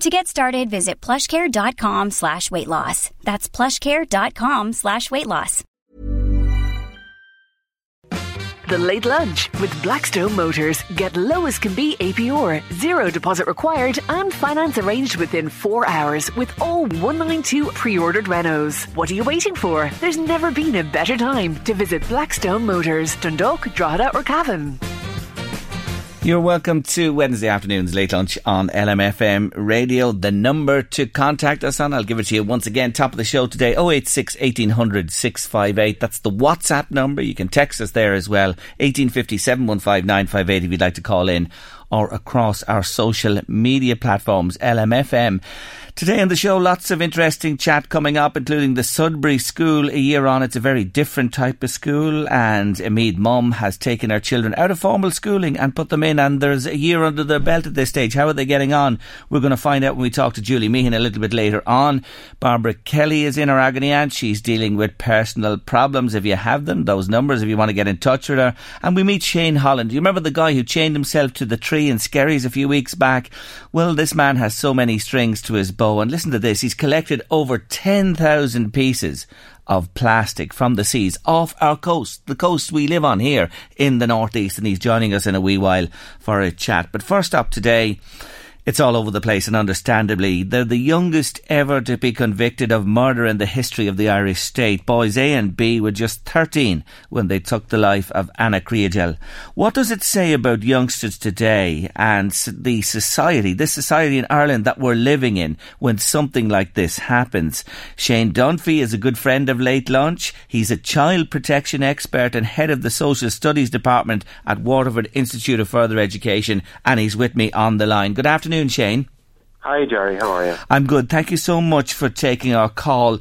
To get started, visit plushcare.com slash weight loss. That's plushcare.com slash weight loss. The Late Lunch with Blackstone Motors. Get low as can be APR, zero deposit required, and finance arranged within four hours with all 192 pre ordered Renaults. What are you waiting for? There's never been a better time to visit Blackstone Motors, Dundalk, Drogheda, or Cavan. You're welcome to Wednesday afternoon's late lunch on LMFM radio. The number to contact us on, I'll give it to you once again. Top of the show today, 086 1800 658. That's the WhatsApp number. You can text us there as well. 1850 715 958 if you'd like to call in or across our social media platforms, LMFM. Today on the show, lots of interesting chat coming up, including the Sudbury School. A year on, it's a very different type of school, and Meath Mum has taken her children out of formal schooling and put them in, and there's a year under their belt at this stage. How are they getting on? We're going to find out when we talk to Julie Meehan a little bit later on. Barbara Kelly is in her agony aunt. She's dealing with personal problems. If you have them, those numbers, if you want to get in touch with her. And we meet Shane Holland. You remember the guy who chained himself to the tree in Skerries a few weeks back? Well, this man has so many strings to his bow. And listen to this. He's collected over 10,000 pieces of plastic from the seas off our coast, the coast we live on here in the northeast. And he's joining us in a wee while for a chat. But first up today, it's all over the place, and understandably, they're the youngest ever to be convicted of murder in the history of the Irish state. Boys A and B were just 13 when they took the life of Anna Kriegel. What does it say about youngsters today and the society, this society in Ireland that we're living in when something like this happens? Shane Dunphy is a good friend of Late Lunch. He's a child protection expert and head of the social studies department at Waterford Institute of Further Education, and he's with me on the line. Good afternoon afternoon, Shane. Hi, Jerry. How are you? I'm good. Thank you so much for taking our call.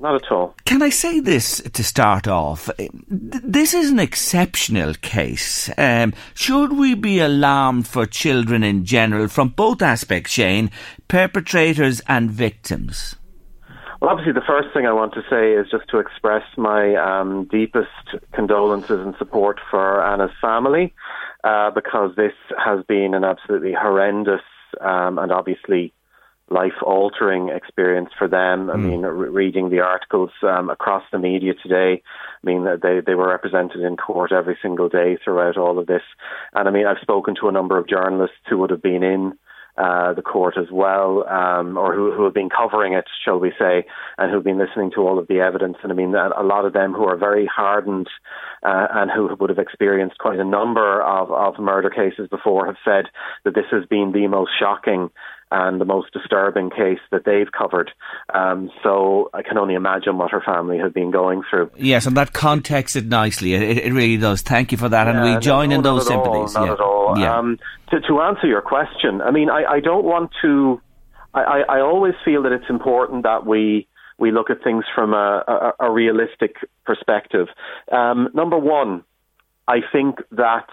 Not at all. Can I say this to start off? This is an exceptional case. Um, should we be alarmed for children in general from both aspects, Shane, perpetrators and victims? Well, obviously, the first thing I want to say is just to express my um, deepest condolences and support for Anna's family, uh, because this has been an absolutely horrendous um, and obviously life altering experience for them. I mm. mean, re- reading the articles um, across the media today, I mean, they, they were represented in court every single day throughout all of this. And I mean, I've spoken to a number of journalists who would have been in uh, the court as well, um, or who, who have been covering it, shall we say, and who've been listening to all of the evidence. And I mean, a lot of them who are very hardened uh, and who would have experienced quite a number of, of murder cases before have said that this has been the most shocking and the most disturbing case that they've covered. Um, so I can only imagine what her family has been going through. Yes, and that contexts it nicely. It, it really does. Thank you for that, yeah, and we join no, in those sympathies. All, not yeah. at all. Yeah. Um, to, to answer your question, I mean, I, I don't want to. I, I always feel that it's important that we we look at things from a, a, a realistic perspective. Um, number one, I think that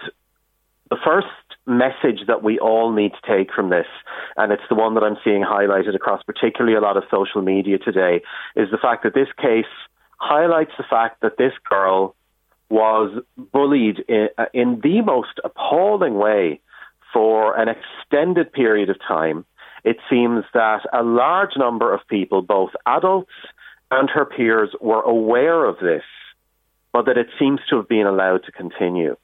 the first message that we all need to take from this, and it's the one that I'm seeing highlighted across particularly a lot of social media today, is the fact that this case highlights the fact that this girl was bullied in, uh, in the most appalling way for an extended period of time. It seems that a large number of people, both adults and her peers, were aware of this, but that it seems to have been allowed to continue.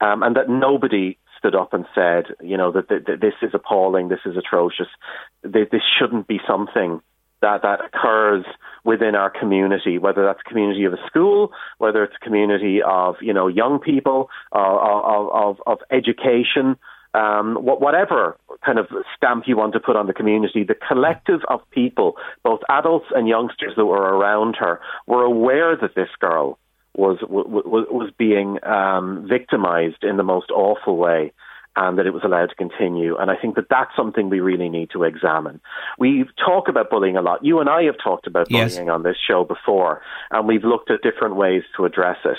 Um, and that nobody stood up and said, you know, that, that, that this is appalling, this is atrocious, this shouldn't be something that, that occurs within our community, whether that's community of a school, whether it's a community of you know young people, uh, of, of, of education, um, whatever kind of stamp you want to put on the community, the collective of people, both adults and youngsters that were around her, were aware that this girl was was, was being um, victimized in the most awful way and that it was allowed to continue. And I think that that's something we really need to examine. We talk about bullying a lot. You and I have talked about bullying yes. on this show before, and we've looked at different ways to address it.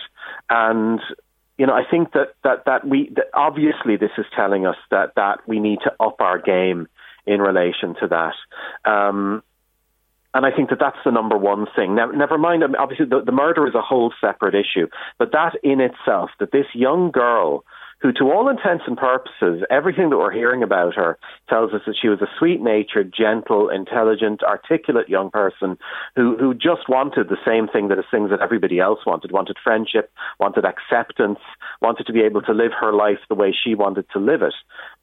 And you know, I think that that that we that obviously this is telling us that that we need to up our game in relation to that. Um, and I think that that's the number one thing. Now, never mind, um, obviously, the, the murder is a whole separate issue, but that in itself, that this young girl who, to all intents and purposes, everything that we're hearing about her tells us that she was a sweet natured, gentle, intelligent, articulate young person who, who just wanted the same thing that is things that everybody else wanted wanted friendship, wanted acceptance, wanted to be able to live her life the way she wanted to live it.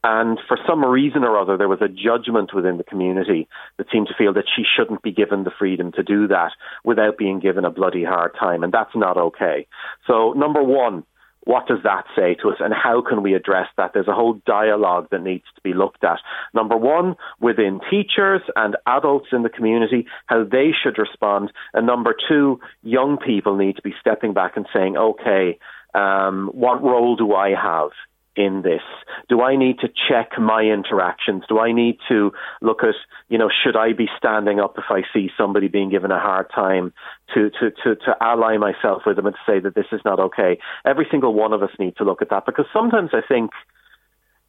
And for some reason or other, there was a judgment within the community that seemed to feel that she shouldn't be given the freedom to do that without being given a bloody hard time. And that's not okay. So, number one, what does that say to us and how can we address that? There's a whole dialogue that needs to be looked at. Number one, within teachers and adults in the community, how they should respond. And number two, young people need to be stepping back and saying, okay, um, what role do I have? in this? Do I need to check my interactions? Do I need to look at, you know, should I be standing up if I see somebody being given a hard time to, to, to, to ally myself with them and to say that this is not okay? Every single one of us need to look at that because sometimes I think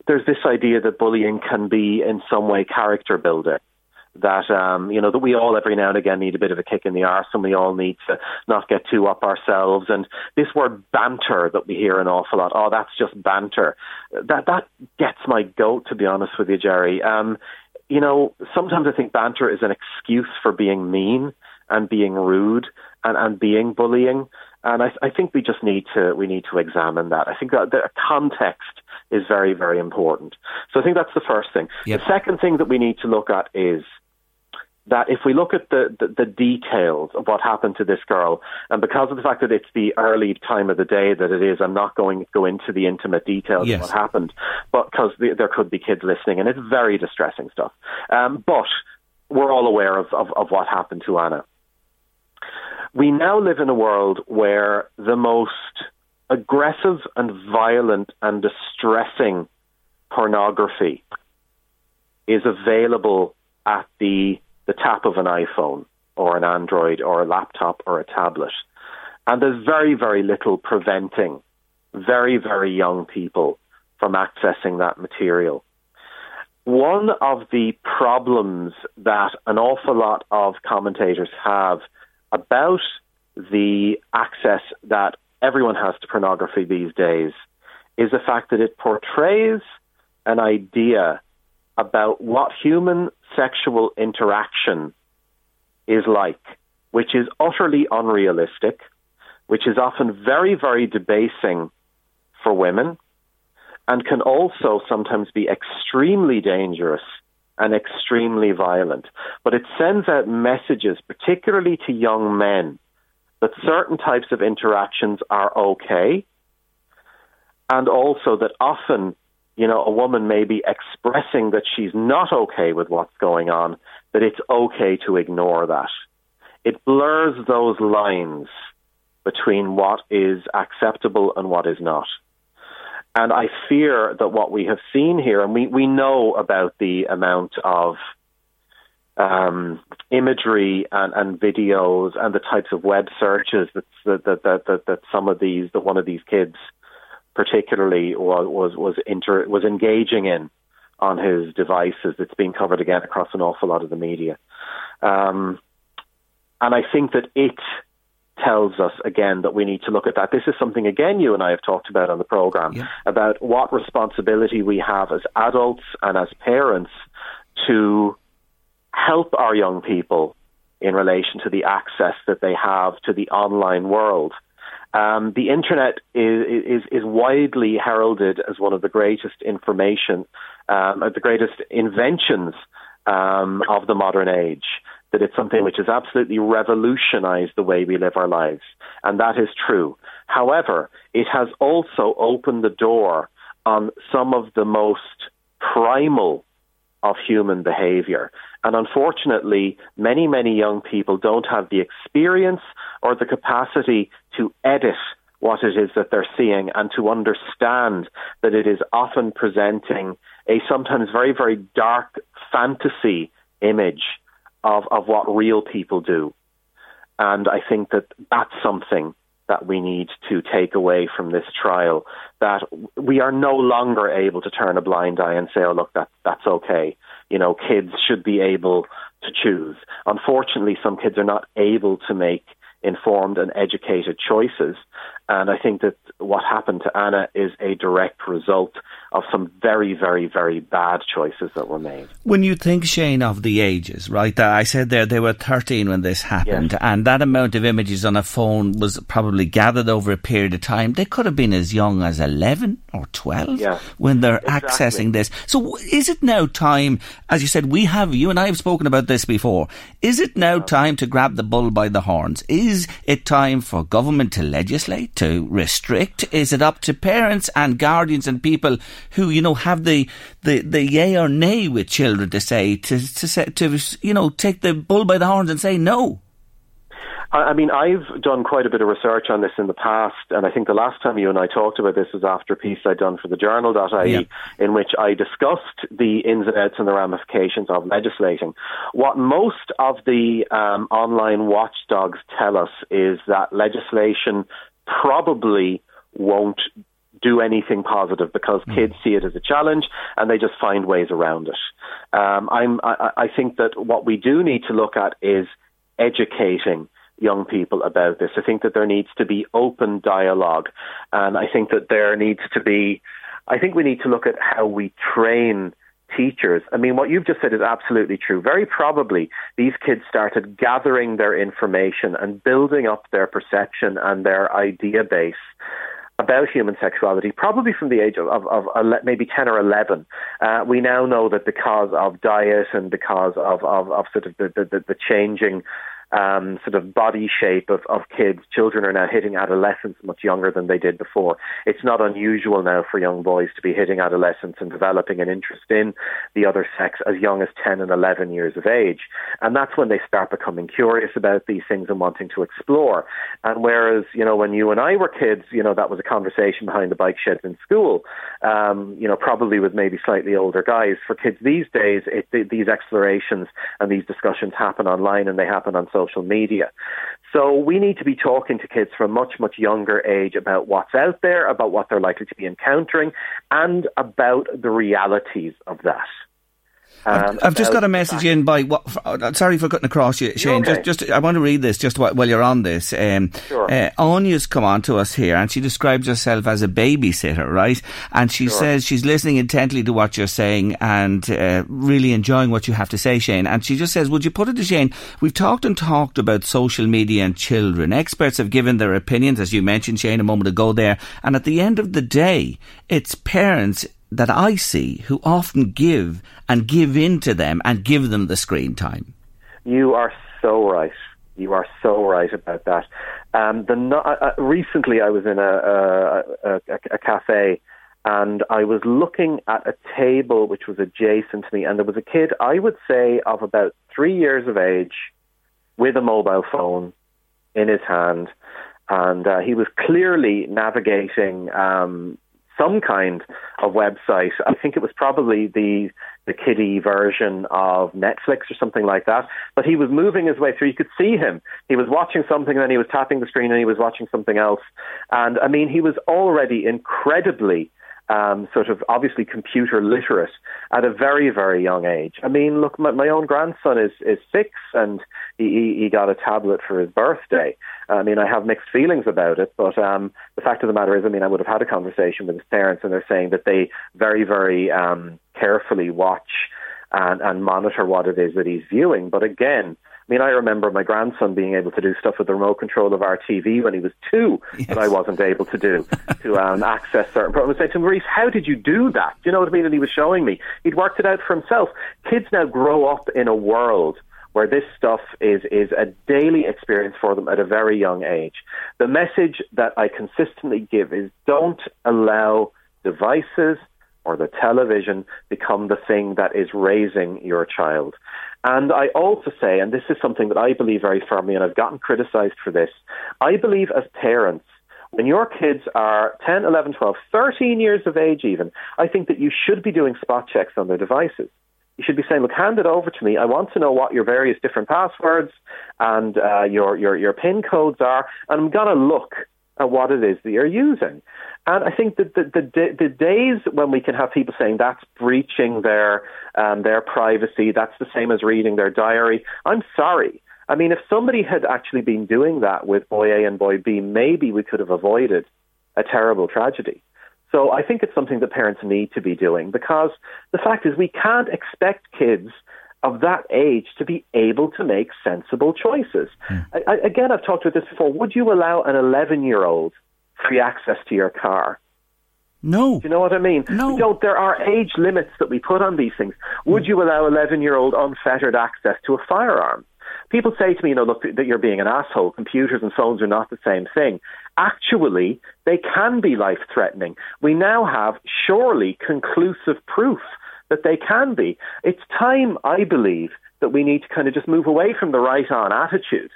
there's this idea that bullying can be in some way character building that um, you know that we all every now and again need a bit of a kick in the arse, and we all need to not get too up ourselves. And this word banter that we hear an awful lot, oh, that's just banter. That that gets my goat, to be honest with you, Jerry. Um, you know, sometimes I think banter is an excuse for being mean and being rude and, and being bullying. And I, I think we just need to we need to examine that. I think that the context is very very important. So I think that's the first thing. Yep. The second thing that we need to look at is that if we look at the, the, the, details of what happened to this girl, and because of the fact that it's the early time of the day that it is, I'm not going to go into the intimate details yes. of what happened, but because the, there could be kids listening, and it's very distressing stuff. Um, but we're all aware of, of, of what happened to Anna. We now live in a world where the most aggressive and violent and distressing pornography is available at the the tap of an iPhone or an Android or a laptop or a tablet. And there's very, very little preventing very, very young people from accessing that material. One of the problems that an awful lot of commentators have about the access that everyone has to pornography these days is the fact that it portrays an idea about what human sexual interaction is like, which is utterly unrealistic, which is often very, very debasing for women, and can also sometimes be extremely dangerous and extremely violent. But it sends out messages, particularly to young men, that certain types of interactions are okay, and also that often you know, a woman may be expressing that she's not okay with what's going on, that it's okay to ignore that. It blurs those lines between what is acceptable and what is not. And I fear that what we have seen here, and we, we know about the amount of um, imagery and, and videos and the types of web searches that, that, that, that, that some of these, that one of these kids particularly was was was, inter, was engaging in on his devices. It's being covered again across an awful lot of the media, um, and I think that it tells us again that we need to look at that. This is something again you and I have talked about on the program yeah. about what responsibility we have as adults and as parents to help our young people in relation to the access that they have to the online world. Um, the internet is, is, is widely heralded as one of the greatest information, um, the greatest inventions um, of the modern age. that it's something which has absolutely revolutionized the way we live our lives. And that is true. However, it has also opened the door on some of the most primal of human behavior. And unfortunately, many, many young people don't have the experience or the capacity to edit what it is that they're seeing and to understand that it is often presenting a sometimes very, very dark fantasy image of, of what real people do. And I think that that's something that we need to take away from this trial. That we are no longer able to turn a blind eye and say, "Oh, look, that that's okay." You know, kids should be able to choose. Unfortunately, some kids are not able to make informed and educated choices. And I think that what happened to Anna is a direct result of some very, very, very bad choices that were made. When you think, Shane, of the ages, right? Uh, I said there they were 13 when this happened, yes. and that amount of images on a phone was probably gathered over a period of time. They could have been as young as 11 or 12 yes. when they're exactly. accessing this. So is it now time, as you said, we have, you and I have spoken about this before, is it now time to grab the bull by the horns? Is it time for government to legislate, to restrict? Is it up to parents and guardians and people who you know have the the the yay or nay with children to say to to say to you know take the bull by the horns and say no. I mean, I've done quite a bit of research on this in the past, and I think the last time you and I talked about this was after a piece I'd done for the journal.ie, yeah. in which I discussed the ins and outs and the ramifications of legislating. What most of the um, online watchdogs tell us is that legislation probably won't do anything positive because mm. kids see it as a challenge and they just find ways around it. Um, I'm, I, I think that what we do need to look at is educating young people about this. I think that there needs to be open dialogue, and I think that there needs to be. I think we need to look at how we train teachers. I mean, what you've just said is absolutely true. Very probably these kids started gathering their information and building up their perception and their idea base about human sexuality, probably from the age of, of, of maybe 10 or 11. Uh, we now know that because of diet and because of, of, of sort of the, the, the changing um, sort of body shape of, of kids. Children are now hitting adolescence much younger than they did before. It's not unusual now for young boys to be hitting adolescence and developing an interest in the other sex as young as 10 and 11 years of age. And that's when they start becoming curious about these things and wanting to explore. And whereas, you know, when you and I were kids, you know, that was a conversation behind the bike sheds in school, um, you know, probably with maybe slightly older guys. For kids these days, it, these explorations and these discussions happen online and they happen on social social media. So we need to be talking to kids from a much, much younger age about what's out there, about what they're likely to be encountering, and about the realities of that. Um, I've, just got a message in by. What, uh, sorry for cutting across you, Shane. Okay. Just, just, I want to read this just while, while you're on this. Um, sure. Uh, Anya's come on to us here, and she describes herself as a babysitter, right? And she sure. says she's listening intently to what you're saying and uh, really enjoying what you have to say, Shane. And she just says, "Would you put it to Shane? We've talked and talked about social media and children. Experts have given their opinions, as you mentioned, Shane, a moment ago there. And at the end of the day, it's parents." That I see who often give and give in to them and give them the screen time. You are so right. You are so right about that. Um, the uh, uh, recently, I was in a, a, a, a cafe and I was looking at a table which was adjacent to me, and there was a kid, I would say, of about three years of age, with a mobile phone in his hand, and uh, he was clearly navigating um, some kind of website. I think it was probably the the kiddie version of Netflix or something like that. But he was moving his way through. You could see him. He was watching something, and then he was tapping the screen, and he was watching something else. And I mean, he was already incredibly um, sort of obviously computer literate at a very, very young age. I mean, look, my, my own grandson is, is six and he, he got a tablet for his birthday. I mean, I have mixed feelings about it, but um, the fact of the matter is, I mean, I would have had a conversation with his parents and they're saying that they very, very um, carefully watch and, and monitor what it is that he's viewing. But again, I mean, I remember my grandson being able to do stuff with the remote control of our TV when he was two yes. that I wasn't able to do to um, access certain programs. I said to Maurice, how did you do that? Do you know what I mean? And he was showing me. He'd worked it out for himself. Kids now grow up in a world where this stuff is, is a daily experience for them at a very young age. The message that I consistently give is don't allow devices or the television become the thing that is raising your child. And I also say, and this is something that I believe very firmly, and I've gotten criticized for this, I believe as parents, when your kids are 10, 11, 12, 13 years of age, even, I think that you should be doing spot checks on their devices. You should be saying, "Look, hand it over to me. I want to know what your various different passwords and uh, your your your PIN codes are, and I'm gonna look at what it is that you're using." And I think that the, the, the days when we can have people saying that's breaching their um, their privacy, that's the same as reading their diary. I'm sorry. I mean, if somebody had actually been doing that with boy A and boy B, maybe we could have avoided a terrible tragedy. So I think it's something that parents need to be doing because the fact is we can't expect kids of that age to be able to make sensible choices. Mm. I, again, I've talked about this before. Would you allow an 11 year old free access to your car? No. Do you know what I mean? No. don't, there are age limits that we put on these things. Would you allow 11 year old unfettered access to a firearm? People say to me, you know, look, that you're being an asshole. Computers and phones are not the same thing. Actually, they can be life threatening. We now have surely conclusive proof that they can be. It's time, I believe, that we need to kind of just move away from the right on attitude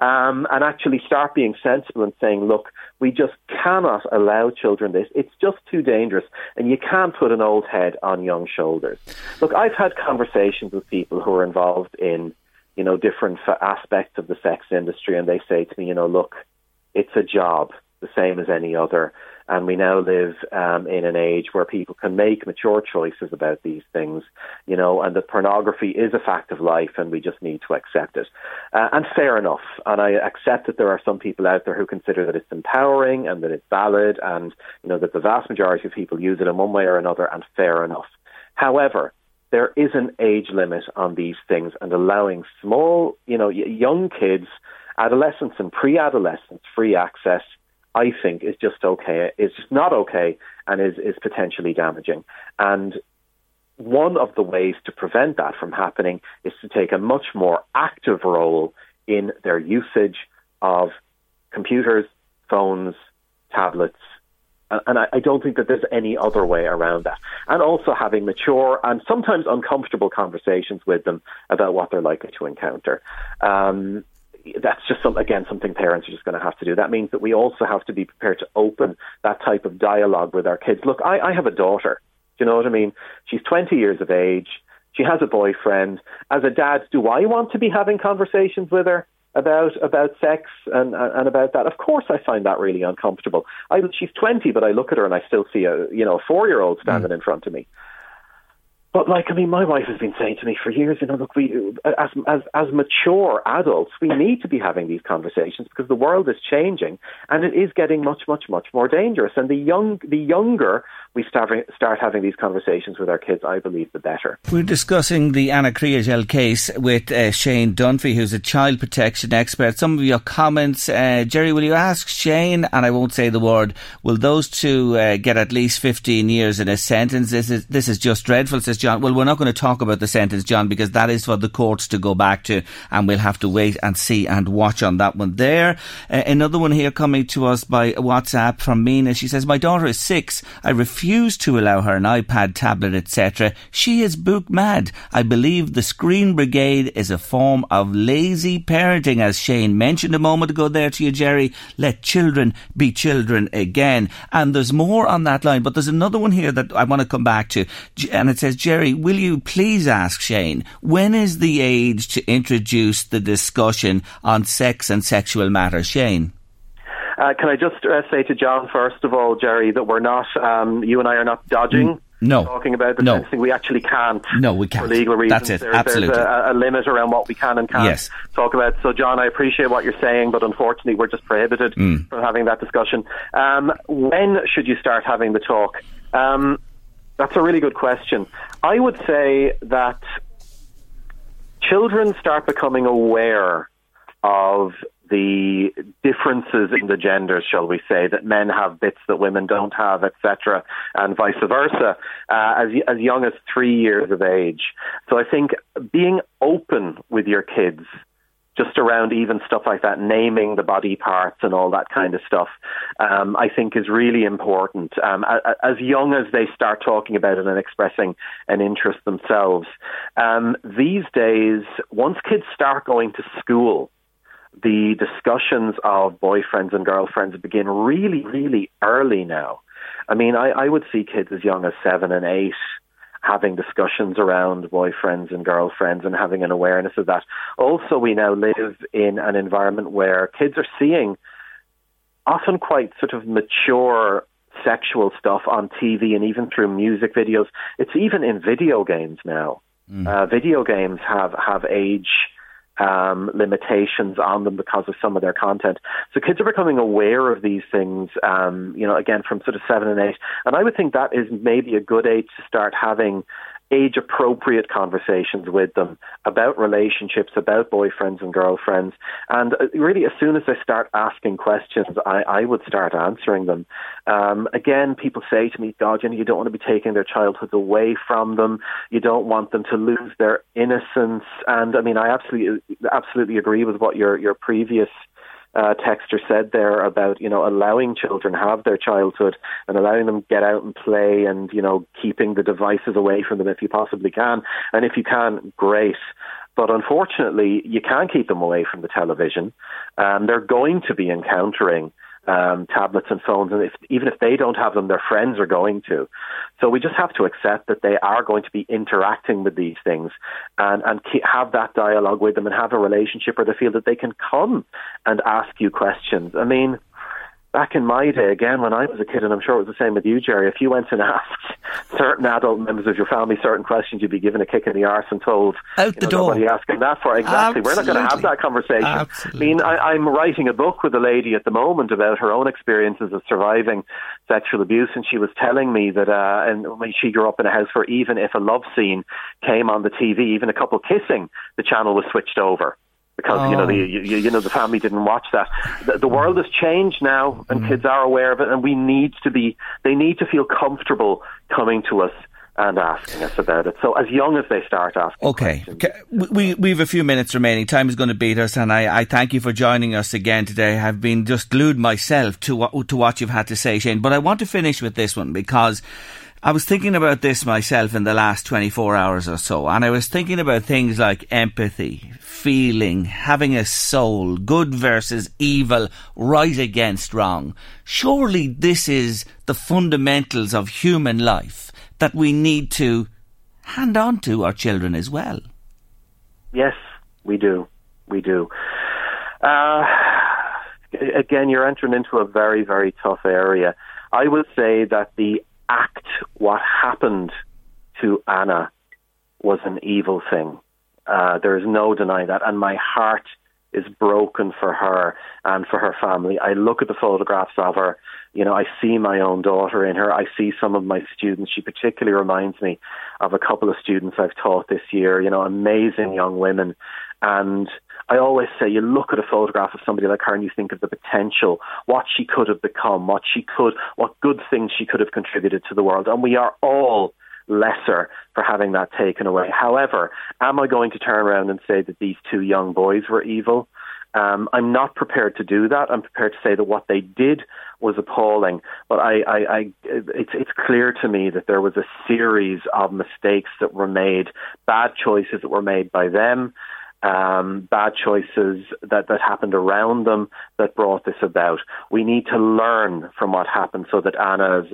um, and actually start being sensible and saying, look, we just cannot allow children this. It's just too dangerous, and you can't put an old head on young shoulders. Look, I've had conversations with people who are involved in you know, different aspects of the sex industry, and they say to me, you know, look, it's a job, the same as any other, and we now live um, in an age where people can make mature choices about these things, you know, and that pornography is a fact of life, and we just need to accept it. Uh, and fair enough, and I accept that there are some people out there who consider that it's empowering and that it's valid, and you know that the vast majority of people use it in one way or another, and fair enough. However, there is an age limit on these things and allowing small, you know, young kids, adolescents and pre-adolescents free access, I think is just okay. Is just not okay and is, is potentially damaging. And one of the ways to prevent that from happening is to take a much more active role in their usage of computers, phones, tablets, and I, I don't think that there's any other way around that. And also having mature and sometimes uncomfortable conversations with them about what they're likely to encounter. Um, that's just some, again something parents are just going to have to do. That means that we also have to be prepared to open that type of dialogue with our kids. Look, I, I have a daughter. Do you know what I mean? She's 20 years of age. She has a boyfriend. As a dad, do I want to be having conversations with her? About about sex and and about that. Of course, I find that really uncomfortable. I, she's twenty, but I look at her and I still see a you know a four year old standing mm. in front of me. But like, I mean, my wife has been saying to me for years, you know, look, we as as as mature adults, we need to be having these conversations because the world is changing and it is getting much, much, much more dangerous. And the young, the younger we start start having these conversations with our kids, I believe, the better. We're discussing the Anna Kriegel case with uh, Shane Dunphy, who's a child protection expert. Some of your comments, uh, Jerry, will you ask Shane? And I won't say the word. Will those two uh, get at least fifteen years in a sentence? This is this is just dreadful, says John. Well, we're not going to talk about the sentence, John, because that is for the courts to go back to, and we'll have to wait and see and watch on that one there. Uh, another one here coming to us by WhatsApp from Mina. She says, My daughter is six. I refuse to allow her an iPad, tablet, etc. She is book mad. I believe the Screen Brigade is a form of lazy parenting, as Shane mentioned a moment ago there to you, Jerry. Let children be children again. And there's more on that line, but there's another one here that I want to come back to. And it says, Jerry, will you please ask Shane, when is the age to introduce the discussion on sex and sexual matters? Shane? Uh, can I just uh, say to John, first of all, Jerry, that we're not, um, you and I are not dodging. No. Talking about the no. fencing, we actually can't. No, we can't. For legal reasons. That's it. There, Absolutely. There's a, a, limit around what we can and can't yes. talk about. So, John, I appreciate what you're saying, but unfortunately, we're just prohibited mm. from having that discussion. Um, when should you start having the talk? Um, that's a really good question. I would say that children start becoming aware of the differences in the genders, shall we say, that men have bits that women don't have, etc., and vice versa, uh, as, as young as three years of age. So I think being open with your kids just around even stuff like that, naming the body parts and all that kind of stuff, um, I think is really important. Um, as young as they start talking about it and expressing an interest themselves. Um, these days, once kids start going to school, the discussions of boyfriends and girlfriends begin really, really early now. I mean, I, I would see kids as young as seven and eight having discussions around boyfriends and girlfriends and having an awareness of that. Also, we now live in an environment where kids are seeing often quite sort of mature sexual stuff on TV and even through music videos. It's even in video games now. Mm. Uh, video games have have age um, limitations on them because of some of their content. So kids are becoming aware of these things, um, you know, again from sort of seven and eight. And I would think that is maybe a good age to start having age appropriate conversations with them about relationships, about boyfriends and girlfriends. And uh, really, as soon as they start asking questions, I, I would start answering them. Um, again, people say to me, God, you, know, you don't want to be taking their childhood away from them. You don't want them to lose their innocence. And I mean, I absolutely, absolutely agree with what your, your previous uh, texter said there about you know allowing children have their childhood and allowing them get out and play and you know keeping the devices away from them if you possibly can. And if you can great. But unfortunately you can't keep them away from the television. And they're going to be encountering um, tablets and phones, and if, even if they don't have them, their friends are going to. So we just have to accept that they are going to be interacting with these things, and and have that dialogue with them, and have a relationship where they feel that they can come and ask you questions. I mean, back in my day, again, when I was a kid, and I'm sure it was the same with you, Jerry, if you went and asked certain adult members of your family certain questions, you'd be given a kick in the arse and told, Out the know, door. What are you asking that for? Exactly. Absolutely. We're not going to have that conversation. Absolutely. I mean, I, I'm writing a book with a lady at the moment about her own experiences of surviving sexual abuse, and she was telling me that, uh, and when she grew up in a house where even if a love scene came on the TV, even a couple kissing, the channel was switched over because oh. you know the oh. you, you, know the family didn't watch that. The, the world has changed now, and mm. kids are aware of it, and we need to be. They need to feel comfortable coming to us and asking us about it. So as young as they start asking. Okay, we we have a few minutes remaining. Time is going to beat us, and I, I thank you for joining us again today. I've been just glued myself to what to what you've had to say, Shane. But I want to finish with this one because I was thinking about this myself in the last 24 hours or so, and I was thinking about things like empathy, feeling, having a soul, good versus evil, right against wrong. Surely this is the fundamentals of human life that we need to hand on to our children as well. Yes, we do. We do. Uh, again, you're entering into a very, very tough area. I would say that the act, what happened to Anna was an evil thing. Uh, there is no denying that, and my heart is broken for her and for her family. I look at the photographs of her. You know, I see my own daughter in her. I see some of my students. She particularly reminds me of a couple of students I've taught this year. You know, amazing young women, and I always say you look at a photograph of somebody like her and you think of the potential, what she could have become, what she could, what good things she could have contributed to the world. And we are all lesser for having that taken away. However, am I going to turn around and say that these two young boys were evil? Um, I'm not prepared to do that. I'm prepared to say that what they did was appalling, but I, I, I, it's, it's clear to me that there was a series of mistakes that were made, bad choices that were made by them, um, bad choices that, that happened around them that brought this about. We need to learn from what happened so that Anna's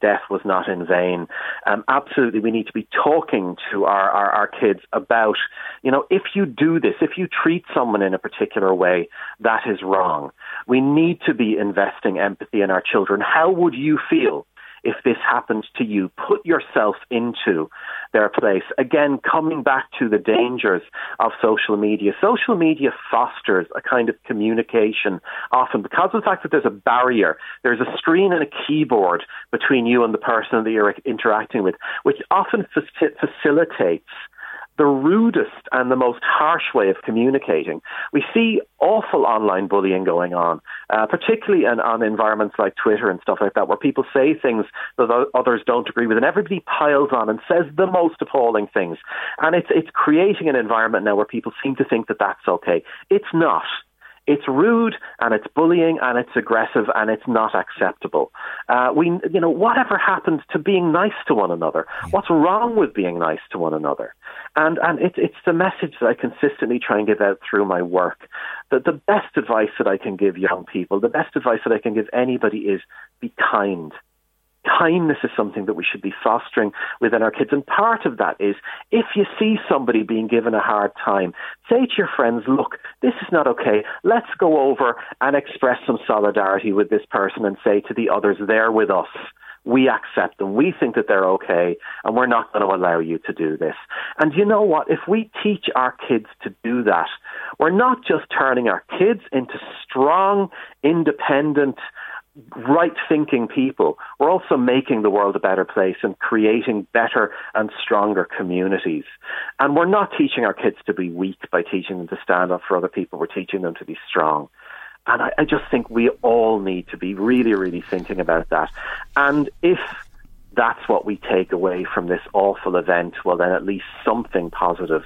death was not in vain. Um, absolutely, we need to be talking to our, our, our kids about, you know, if you do this, if you treat someone in a particular way, that is wrong. We need to be investing empathy in our children. How would you feel if this happens to you. Put yourself into their place. Again, coming back to the dangers of social media. Social media fosters a kind of communication, often because of the fact that there's a barrier, there's a screen and a keyboard between you and the person that you're interacting with, which often facilitates the rudest and the most harsh way of communicating. We see awful online bullying going on, uh, particularly in, on environments like Twitter and stuff like that, where people say things that others don't agree with, and everybody piles on and says the most appalling things. And it's it's creating an environment now where people seem to think that that's okay. It's not. It's rude and it's bullying and it's aggressive and it's not acceptable. Uh, we, you know, whatever happened to being nice to one another? What's wrong with being nice to one another? And and it's it's the message that I consistently try and give out through my work. That the best advice that I can give young people, the best advice that I can give anybody is be kind kindness is something that we should be fostering within our kids. And part of that is if you see somebody being given a hard time, say to your friends, look, this is not okay. Let's go over and express some solidarity with this person and say to the others, they're with us we accept them. We think that they're okay, and we're not going to allow you to do this. And you know what? If we teach our kids to do that, we're not just turning our kids into strong, independent, right thinking people, we're also making the world a better place and creating better and stronger communities. And we're not teaching our kids to be weak by teaching them to stand up for other people, we're teaching them to be strong. And I, I just think we all need to be really, really thinking about that. And if that's what we take away from this awful event, well, then at least something positive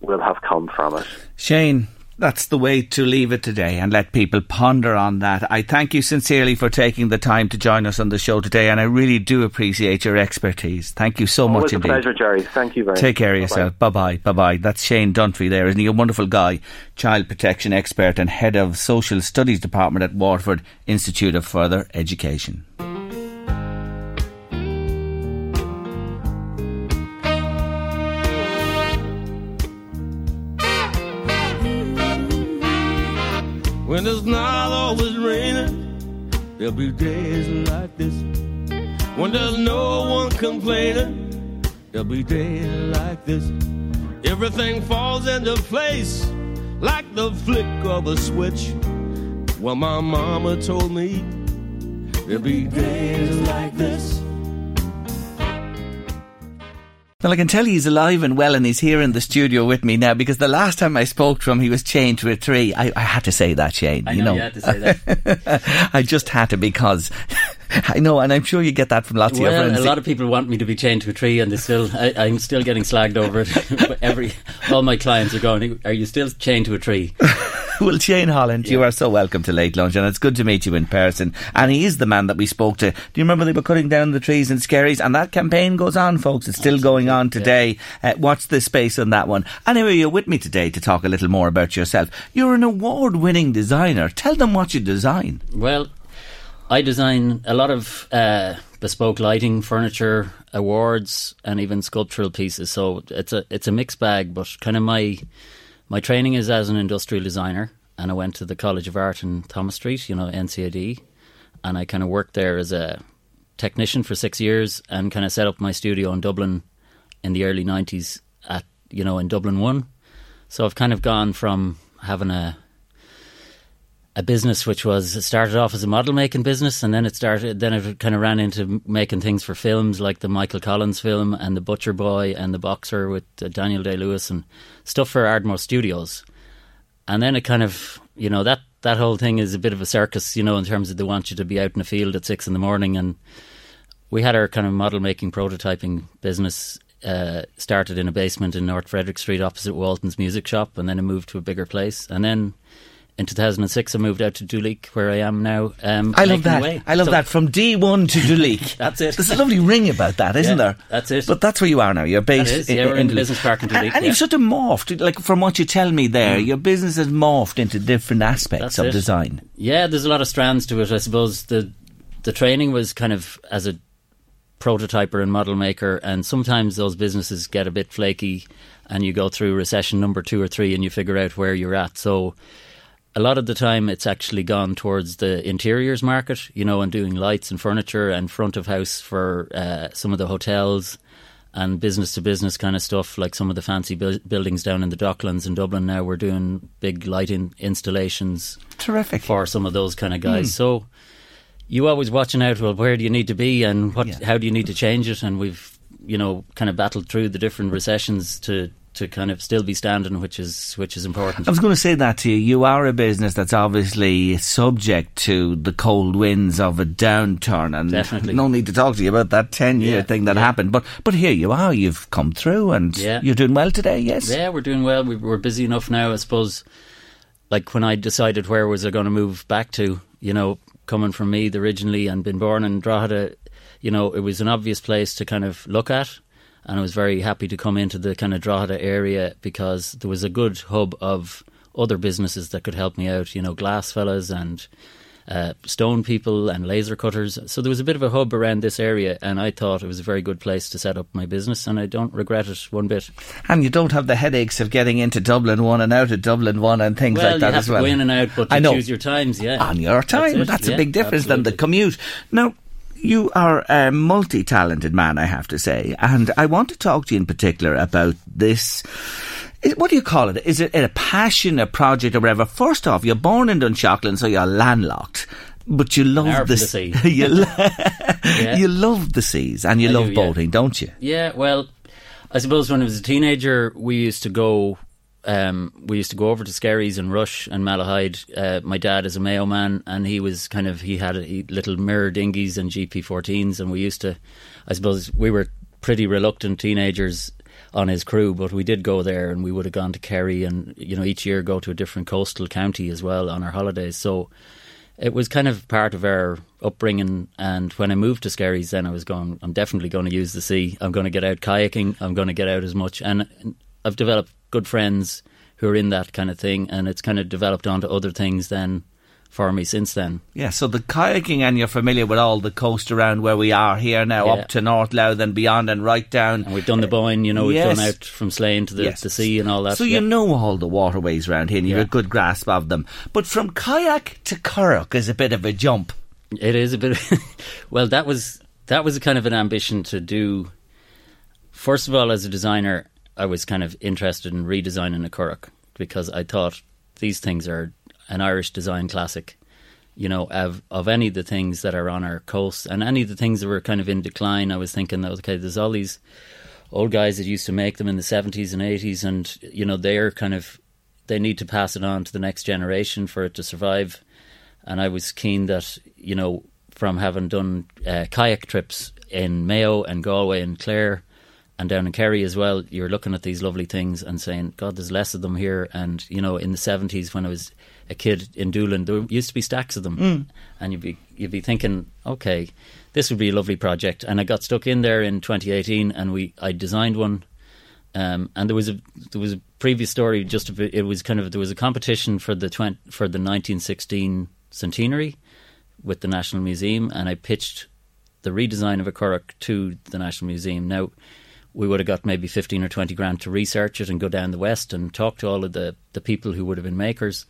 will have come from it. Shane, that's the way to leave it today and let people ponder on that. I thank you sincerely for taking the time to join us on the show today, and I really do appreciate your expertise. Thank you so Always much a pleasure, Jerry. Thank you very much. Take care of yourself. Bye bye. Bye bye. That's Shane Dunphy there, isn't he? A wonderful guy, child protection expert and head of social studies department at Waterford Institute of Further Education. When it's not always raining, there'll be days like this. When there's no one complaining, there'll be days like this. Everything falls into place like the flick of a switch. Well, my mama told me there'll be days like this. Well, I can tell he's alive and well and he's here in the studio with me now because the last time I spoke to him, he was chained to a tree. I, I had to say that, Shane. I you know, know, you had to say that. I just had to because I know, and I'm sure you get that from lots well, of your friends. a lot of people want me to be chained to a tree, and they still, I, I'm still getting slagged over it. Every, all my clients are going, "Are you still chained to a tree?" well, Shane Holland, you are so welcome to Late Lunch, and it's good to meet you in person. And he is the man that we spoke to. Do you remember they were cutting down the trees in Skerries? And that campaign goes on, folks. It's still going on today. Uh, watch the space on that one. Anyway, you're with me today to talk a little more about yourself. You're an award winning designer. Tell them what you design. Well, I design a lot of uh, bespoke lighting, furniture, awards, and even sculptural pieces. So it's a it's a mixed bag. But kind of my my training is as an industrial designer, and I went to the College of Art in Thomas Street, you know NCAD, and I kind of worked there as a technician for six years, and kind of set up my studio in Dublin in the early '90s at you know in Dublin One. So I've kind of gone from having a a business which was started off as a model making business and then it started then it kind of ran into making things for films like the Michael Collins film and the Butcher Boy and the Boxer with uh, Daniel Day Lewis and stuff for Ardmore Studios. And then it kind of you know that that whole thing is a bit of a circus you know in terms of they want you to be out in the field at six in the morning. And we had our kind of model making prototyping business uh, started in a basement in North Frederick Street opposite Walton's music shop and then it moved to a bigger place. And then in 2006, I moved out to Duleek, where I am now. Um, I love that. Away. I love so, that. From D1 to Duleek. that's it. There's a lovely ring about that, isn't yeah, there? That's it. But that's where you are now. You're based is, in, yeah, in, in the business park in Duleek. And, and yeah. you've sort of morphed, like from what you tell me there, Mm. your business has morphed into different aspects That's of it. design. Yeah, there's a lot of strands to it. I suppose the the training was kind of as a prototyper and model maker, and sometimes those businesses get a bit flaky, and you go through recession number two or three, and you figure out where you're at. So. A lot of the time, it's actually gone towards the interiors market, you know, and doing lights and furniture and front of house for uh, some of the hotels and business to business kind of stuff, like some of the fancy bu- buildings down in the Docklands in Dublin. Now we're doing big lighting installations Terrific. for some of those kind of guys. Hmm. So you always watching out. Well, where do you need to be, and what? Yeah. How do you need to change it? And we've you know kind of battled through the different recessions to to kind of still be standing, which is which is important. I was going to say that to you. You are a business that's obviously subject to the cold winds of a downturn, and Definitely. no need to talk to you about that ten year Yeah, thing that yeah. happened. But but here you are. You've come through, and Yeah. you're doing well today. Yes. Yeah, we're doing well. We, we're busy enough now, I suppose. Like when I decided where was I going to move back to, you know, coming from Meath originally and been born in Drogheda, you know, it was an obvious place to kind of look at. And I was very happy to come into the kind of Drogheda area because there was a good hub of other businesses that could help me out, you know, glass fellas and uh, stone people and laser cutters. So there was a bit of a hub around this area, and I thought it was a very good place to set up my business, and I don't regret it one bit. And you don't have the headaches of getting into Dublin one and out of Dublin one and things well, like that you have as well. go in and out, but I you know. choose your times, yeah. on your time. it, That's, a big difference than the commute. Now, you are a multi talented man, I have to say, and I want to talk to you in particular about this. Eh, what do you call it? Is it a passion, a project, or whatever? First off, you're born in Dunshaughlin, so you're landlocked. But you love the, the sea. you, lo- you love the seas and you I love do, yeah. boating, don't you? Yeah, well, I suppose when I was a teenager, we used to go. Um, we used to go over to Skerries and Rush and Malahide. Uh, my dad is a Mayo man, and he was kind of he had a, little mirror dinghies and GP14s, and we used to. I suppose we were pretty reluctant teenagers on his crew, but we did go there, and we would have gone to Kerry, and you know each year go to a different coastal county as well on our holidays. So it was kind of part of our upbringing. And when I moved to Skerries, then I was going, I'm definitely going to use the sea. I'm going to get out kayaking. I'm going to get out as much. And I've developed good friends who are in that kind of thing. And it's kind of developed onto other things then for me since then. Yeah, so the kayaking and you're familiar with all the coast around where we are here now, Yeah. up to North Louth and beyond and right down. And we've done the Boyne, you know, we've Yes. done out from Slane to the, Yes. the sea and all that. So yeah. you know all the waterways around here and you've Yeah. a good grasp of them. But from kayak to Curragh is a bit of a jump. It is a bit. well, that was that was a kind of an ambition to do. First of all, as a designer, I was kind of interested in redesigning a Curragh because I thought these things are an Irish design classic. You know, of of any of the things that are on our coast and any of the things that were kind of in decline, I was thinking that okay, there's all these old guys that used to make them in the seventies and eighties, and you know they're kind of they need to pass it on to the next generation for it to survive and I was keen that you know from having done uh, kayak trips in Mayo and Galway and Clare and down in Kerry as well, you're looking at these lovely things and saying, God, there's less of them here. And you know, in the seventies when I was a kid in Doolin, there used to be stacks of them, and you'd be you'd be thinking, okay, this would be a lovely project. And I got stuck in there in 2018, and we I designed one. Um, and there was a there was a previous story. Just a bit, it was kind of there was a competition for the 20, for the 1916 centenary with the National Museum, and I pitched the redesign of a Curragh to the National Museum. Now we would have got maybe 15 or 20 grand to research it and go down the west and talk to all of the the people who would have been makers.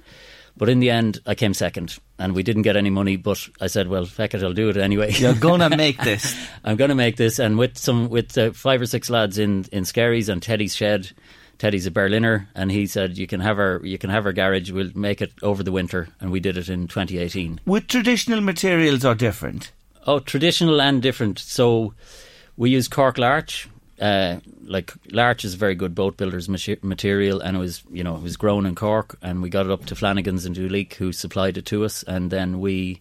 But in the end, I came second, and we didn't get any money. But I said, "Well, feck it, I'll do it anyway." You're gonna make this. I'm going to make this, and with some with uh, five or six lads in in Skerries and Teddy's shed. Teddy's a Berliner, and he said, "You can have our you can have our garage. We'll make it over the winter." And we did it in 2018. With traditional materials are different? Oh, traditional and different. So we use Cork larch. Uh, like larch is a very good boat builder's material, and it was you know it was grown in Cork, and we got it up to Flanagan's in Duleek, who supplied it to us, and then we.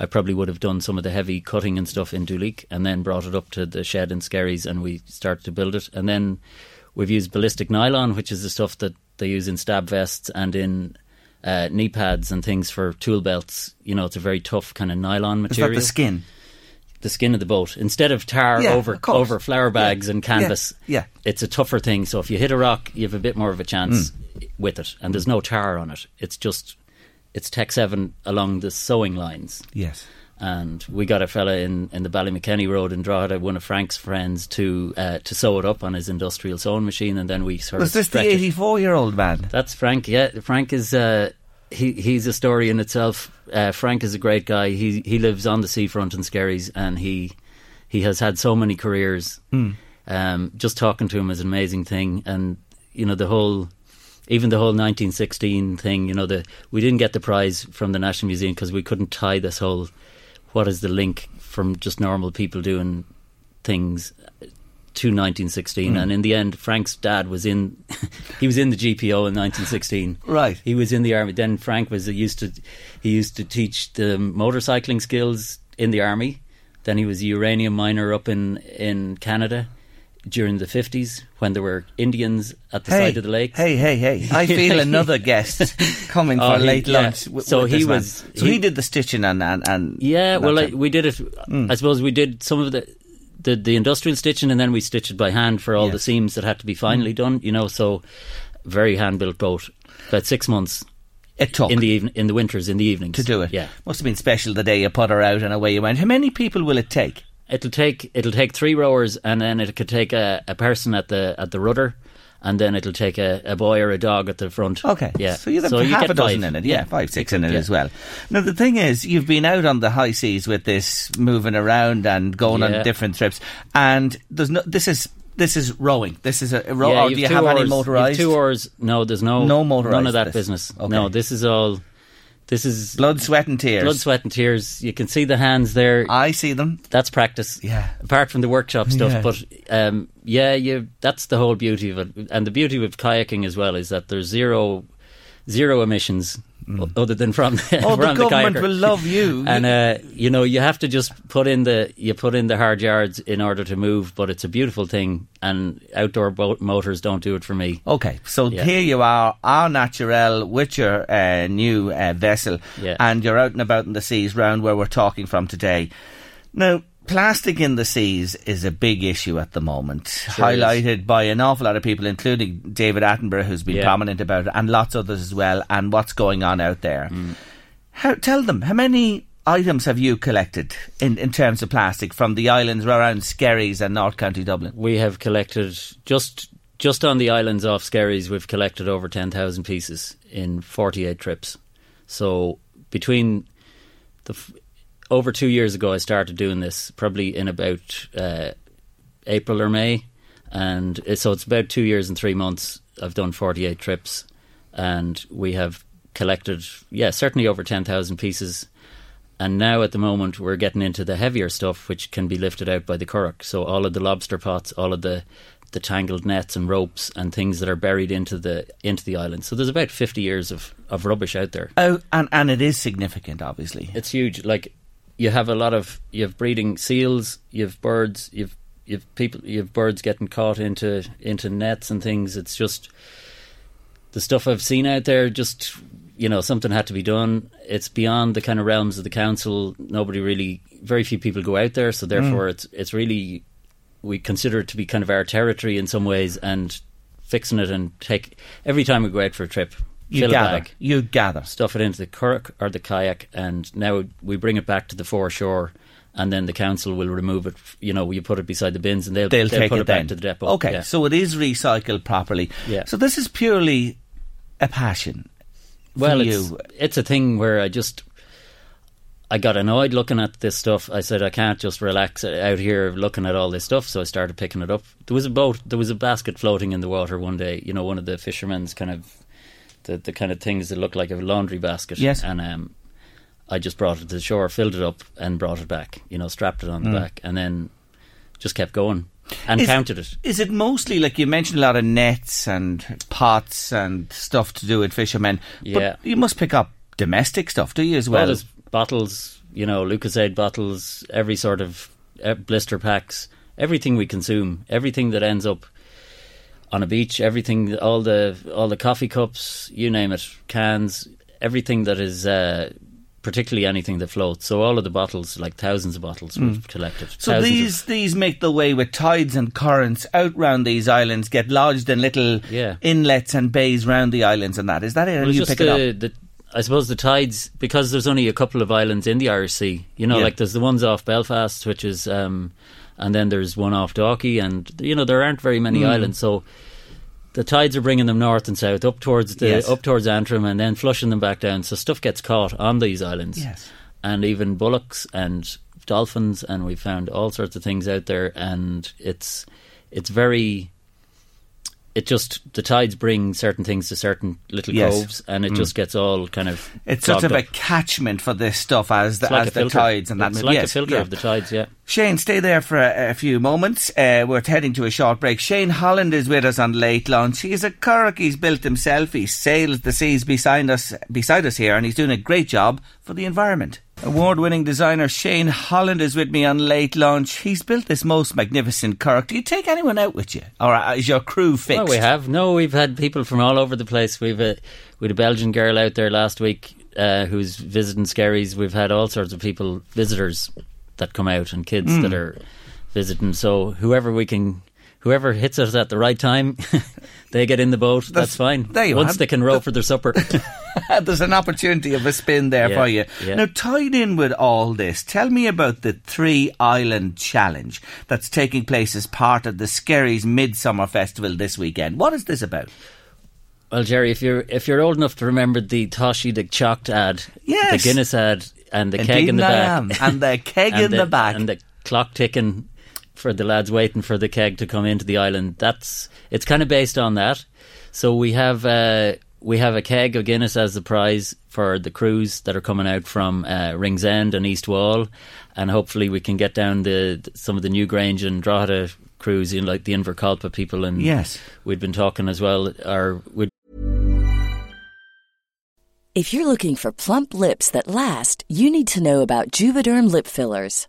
I probably would have done some of the heavy cutting and stuff in Duleek, and then brought it up to the shed in Skerries, and we started to build it. And then we've used ballistic nylon, which is the stuff that they use in stab vests and in uh, knee pads and things for tool belts. You know, it's a very tough kind of nylon Is material that the skin? The skin of the boat instead of tar Yeah, over of over flour bags and canvas. Yeah, yeah. it's a tougher thing. So if you hit a rock, you have a bit more of a chance Mm. with it, and there's no tar on it. It's just it's Tec7 along the sewing lines. Yes. And we got a fella in, in the Ballymakenny Road in Drogheda, one of Frank's friends, to uh, to sew it up on his industrial sewing machine, and then we sort Was of this the 84 year old man? That's Frank. Yeah, Frank is uh, he he's a story in itself. Uh, Frank is a great guy. He he lives on the seafront in Skerries, and he he has had so many careers. Um, just talking to him is an amazing thing, and you know the whole. Even the whole 1916 thing, you know, the we didn't get the prize from the National Museum because we couldn't tie this whole what is the link from just normal people doing things to 1916, Mm. and in the end, Frank's dad was in. he was in the GPO in 1916. Right. He was in the army. Then Frank was used to. He used to teach the motorcycling skills in the army. Then he was a uranium miner up in in Canada during the 50s when there were Indians at the hey, side of the lake. Hey, hey, hey! I feel another guest coming Oh, for he- late yeah. lunch. w- So he this man. was- So he, he- did the stitching and and, and Yeah, well, like, we did it. Hmm. I suppose we did some of the, the the industrial stitching, and then we stitched it by hand for all the seams that had to be finally mm. done. You know, so very hand built boat. About six months it took in the even, in the winters, in the evenings to do it. Yeah, must have been special the day you put her out and away you went. How many people will it take? it'll take it'll take three rowers, and then it could take a, a person at the at the rudder. And then it'll take a, a boy or a dog at the front. Okay, yeah. So you have you half get a dozen five. in it, yeah, five, six in it Yeah. as well. Now the thing is, you've been out on the high seas with this, moving around and going on different trips, and there's no. This is this is rowing. This is a, a row. Yeah, do you have any oars. You've motorized? Two oars. No, there's no No motorised None of that this. business. Okay. No, this is all. This is Blood, sweat, and tears. blood, sweat, and tears. You can see the hands there. I see them. that's practice. Yeah. Apart from the workshop stuff, Yeah. but um, yeah, you. That's the whole beauty of it, and the beauty with kayaking as well is that there's zero, zero emissions. O- Other than from the, Mm. Oh, the from the government kayaker. will love you. and uh, you know you have to just put in the you put in the hard yards in order to move, but it's a beautiful thing, and outdoor boat motors don't do it for me. Okay, so Yeah. here you are, our naturel with your uh, new uh, vessel, Yeah. and you're out and about in the seas round where we're talking from today. Now, plastic in the seas is a big issue at the moment, Sure highlighted by an awful lot of people, including David Attenborough, who's been Yeah. prominent about it, and lots others as well, and what's going on out there. Mm. How, tell them, how many items have you collected in, in terms of plastic from the islands around Skerries and North County Dublin? We have collected just just on the islands off Skerries. We've collected over ten thousand pieces in forty eight trips. So between the over two years ago, I started doing this probably in about uh, April or May, and it, so it's about two years and three months. I've done forty eight trips, and we have collected yeah certainly over ten thousand pieces. And now at the moment we're getting into the heavier stuff which can be lifted out by the currach. So all of the lobster pots, all of the the tangled nets and ropes and things that are buried into the into the island. So there's about 50 years of, of rubbish out there. Oh, and, and it is significant, obviously. It's huge. Like you have a lot of you have breeding seals, you have birds, you've you've people you have birds getting caught into into nets and things. It's just the stuff I've seen out there just you know, something had to be done. It's beyond the kind of realms of the council. Nobody really very few people go out there, so mm. therefore it's it's really we consider it to be kind of our territory in some ways and fixing it and take every time we go out for a trip, You fill gather. a bag You gather. stuff it into the currach or the kayak, and now we bring it back to the foreshore, and then the council will remove it. You know, you put it beside the bins, and they'll They'll, take put it, it, back to the depot. Okay, Yeah. so it is recycled properly. Yeah. So this is purely a passion. for well, it's it's a thing where I just I got annoyed looking at this stuff. I said I can't just relax out here looking at all this stuff, so I started picking it up. There was a boat, there was a basket floating in the water one day. You know, one of the fishermen's kind of the the kind of things that look like a laundry basket. Yes. and um, I just brought it to the shore, filled it up, and brought it back. You know, strapped it on the back, and then just kept going and Is- counted it. Is it mostly like you mentioned a lot of nets and pots and stuff to do with fishermen? Yeah. But you must pick up domestic stuff, do you as well? Well, there's bottles, you know, Lucozade bottles, every sort of uh, blister packs, everything we consume, everything that ends up on a beach, everything, all the all the coffee cups, you name it, cans, everything that is. Uh, Particularly anything that floats. So all of the bottles, like thousands of bottles, we've collected. Mm. so Thousands of- these these make the way with tides and currents out round these islands, get lodged in little Yeah. inlets and bays round the islands, and that is that it. Well, you pick it up. the, the, I suppose the tides because there's only a couple of islands in the Irish Sea. You know, Yeah. like there's the ones off Belfast, which is, um, and then there's one off Dalkey, and you know there aren't very many hmm. islands, so the tides are bringing them north and south up towards the Yes. up towards Antrim, and then flushing them back down. So stuff gets caught on these islands, Yes. and even bullocks and dolphins, and we found all sorts of things out there, and it's it's very it just the tides bring certain things to certain little Yes. coves, and it Mm. just gets all kind of. It's sort of clogged a catchment for this stuff as the, like as the tides and that. It's like yes, a filter yeah. of the tides. Yeah. Shane, stay there for a, a few moments. Uh, we're heading to a short break. Shane Holland is with us on late lunch. He's a Curragh. He's built himself. He sails the seas beside us, beside us here, and he's doing a great job for the environment. Award-winning designer Shane Holland is with me on late Lunch. He's built this most magnificent Curragh. Do you take anyone out with you, or is your crew fixed? Well, we have. No, we've had people from all over the place. We've a, we had a Belgian girl out there last week uh, who's visiting Skerries. We've had all sorts of people, visitors that come out and kids Mm. that are visiting. So whoever we can, whoever hits us at the right time, they get in the boat. That's, fine. there you Once are. they can row for their supper. There's an opportunity of a spin there Yeah, for you. yeah. Now, tied in with all this, tell me about the Three Island Challenge that's taking place as part of the Skerries Midsummer Festival this weekend. What is this about? Well, Jerry, if you're if you're old enough to remember the Toshi the Chocked ad, Yes. the Guinness ad, and the keg in the I back, am. And the keg in the back. and the clock ticking for the lads waiting for the keg to come into the island. That's it's kind of based on that. So we have uh, we have a keg of Guinness as the prize for the crews that are coming out from uh, Ringsend and East Wall, and hopefully we can get down the some of the New Grange and Drogheda crews in like the Inverculpa people and Yes. we'd been talking as well or we'd If you're looking for plump lips that last, you need to know about Juvederm lip fillers.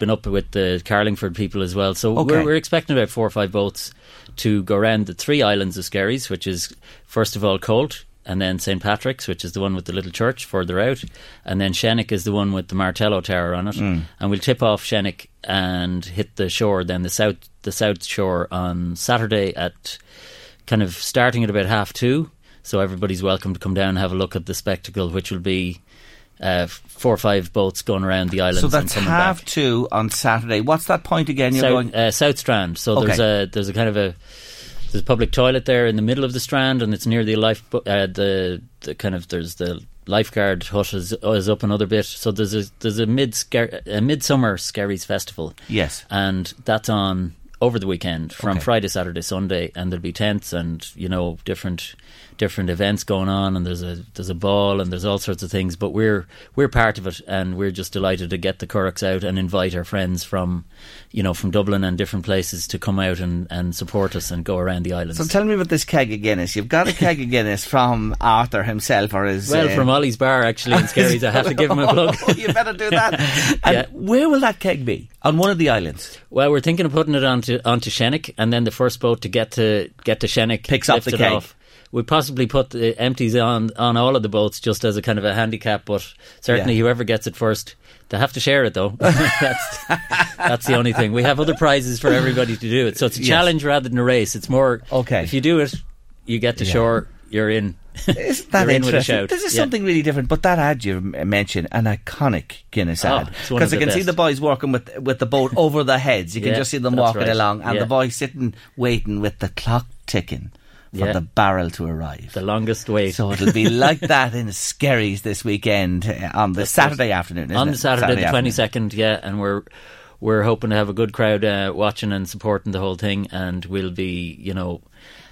Been up with the Carlingford people as well. So Okay. we're, we're expecting about four or five boats to go around the three islands of Skerries, which is first of all Colt, and then St Patrick's, which is the one with the little church further out, and then Shenick is the one with the Martello Tower on it. Mm. And we'll tip off Shenick and hit the shore, then the south the south shore on Saturday at kind of starting at about half two. So everybody's welcome to come down and have a look at the spectacle, which will be uh, four or five boats going around the island. So that's half back. two on Saturday. What's that point again? You're South, going. uh, South Strand. So there's a there's a kind of a there's a public toilet there in the middle of the Strand, and it's near the life uh, the the kind of there's the lifeguard hut is, is up another bit. So there's a there's a mid a midsummer Skerries festival. Yes. and that's on over the weekend from Okay. Friday, Saturday, Sunday, and there'll be tents and you know different different events going on, and there's a there's a ball and there's all sorts of things. But we're we're part of it, and we're just delighted to get the Currachs out and invite our friends from you know from Dublin and different places to come out and, and support us and go around the islands. So tell me about this keg of Guinness. You've got a keg of Guinness from Arthur himself or his. well, uh, from Ollie's Bar actually in Skerries, I have to give him a plug. You better do that. And Yeah. where will that keg be? On one of the islands. Well, we're thinking of putting it onto onto Shenick, and then the first boat to get to get to Shenick Picks up the keg. Off. We possibly put the empties on on all of the boats just as a kind of a handicap, but certainly Yeah. whoever gets it first, they have to share it though. that's that's the only thing. We have other prizes for everybody to do it, so it's a Yes. challenge rather than a race. It's more Okay. If you do it, you get to Yeah. shore. You're in. Isn't that You're in with a interesting? shout. This is Yeah. something really different. But that ad you mentioned, an iconic Guinness Oh, ad, one I can see the boys walking with with the boat over their heads. You can just see them walking right. along, and Yeah. the boys sitting waiting with the clock ticking for Yeah. the barrel to arrive. The longest wait. So it'll be like that in Skerries this weekend uh, on the Saturday afternoon. Isn't on it? the Saturday, the twenty second, yeah, and we're we're hoping to have a good crowd uh, watching and supporting the whole thing, and we'll be, you know,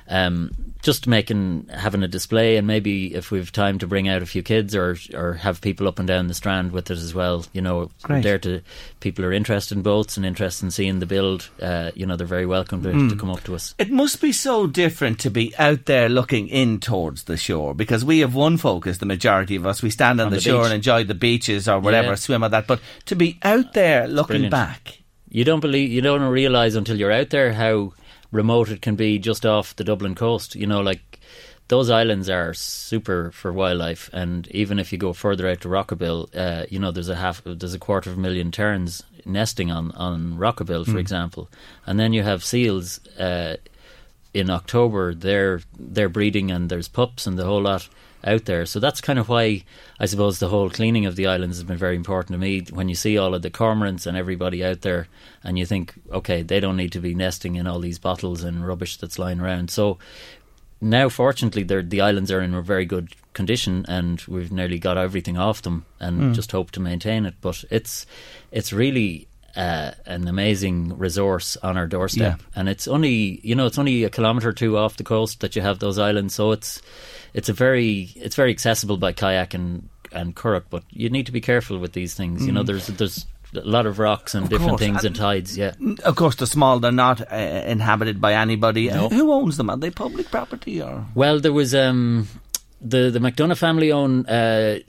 um, just making having a display, and maybe if we've time to bring out a few kids or or have people up and down the strand with it as well. You know, Great. there to people are interested in boats and interested in seeing the build. Uh, you know, they're very welcome to, Hmm. to come up to us. It must be so different to be out there looking in towards the shore because we have one focus, the majority of us. We stand on, On the, the shore and enjoy the beaches or whatever, Yeah. swim or that. But to be out there looking brilliant. back, You don't believe, you don't realize until you're out there how remote it can be just off the Dublin coast. You know, like those islands are super for wildlife, and even if you go further out to Rockabill, uh, you know, there's a half, there's a quarter of a million terns nesting on on Rockabill, for example, and then you have seals. Uh, in October, they're they're breeding and there's pups and the whole lot out there. So that's kind of why I suppose the whole cleaning of the islands has been very important to me. When you see all of the cormorants and everybody out there, and you think, okay, they don't need to be nesting in all these bottles and rubbish that's lying around. So now, fortunately, the islands are in a very good condition, and we've nearly got everything off them, and just hope to maintain it. But it's it's really uh, an amazing resource on our doorstep, and it's only you know it's only a kilometre or two off the coast that you have those islands, so it's it's a very it's very accessible by kayak and and currach, but you need to be careful with these things. You know, there's there's a lot of rocks and different course, things and- and tides. Yeah. of course, the small, they're not uh, inhabited by anybody. No. Who owns them? Are they public property or? Well, there was um, the the McDonough family own. Uh,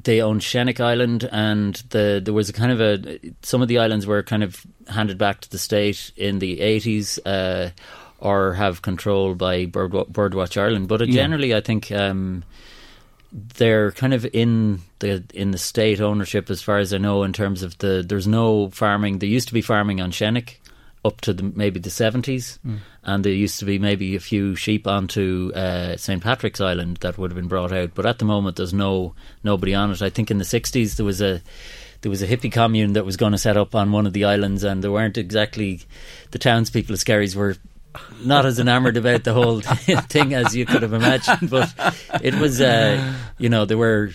they own Shenick Island, and the there was a kind of a some of the islands were kind of handed back to the state in the eighties, uh, or have control by Bird, Birdwatch Ireland. But uh, generally, I think um, they're kind of in the in the state ownership, as far as I know, in terms of the there's no farming. There used to be farming on Shenick up to the, maybe the 70s, and there used to be maybe a few sheep onto uh, St Patrick's Island that would have been brought out. But at the moment, there's no nobody on it. I think in the 60s there was a there was a hippie commune that was going to set up on one of the islands, and there weren't exactly the townspeople of Skerries were not as enamoured about the whole thing as you could have imagined. But it was, uh, you know, they were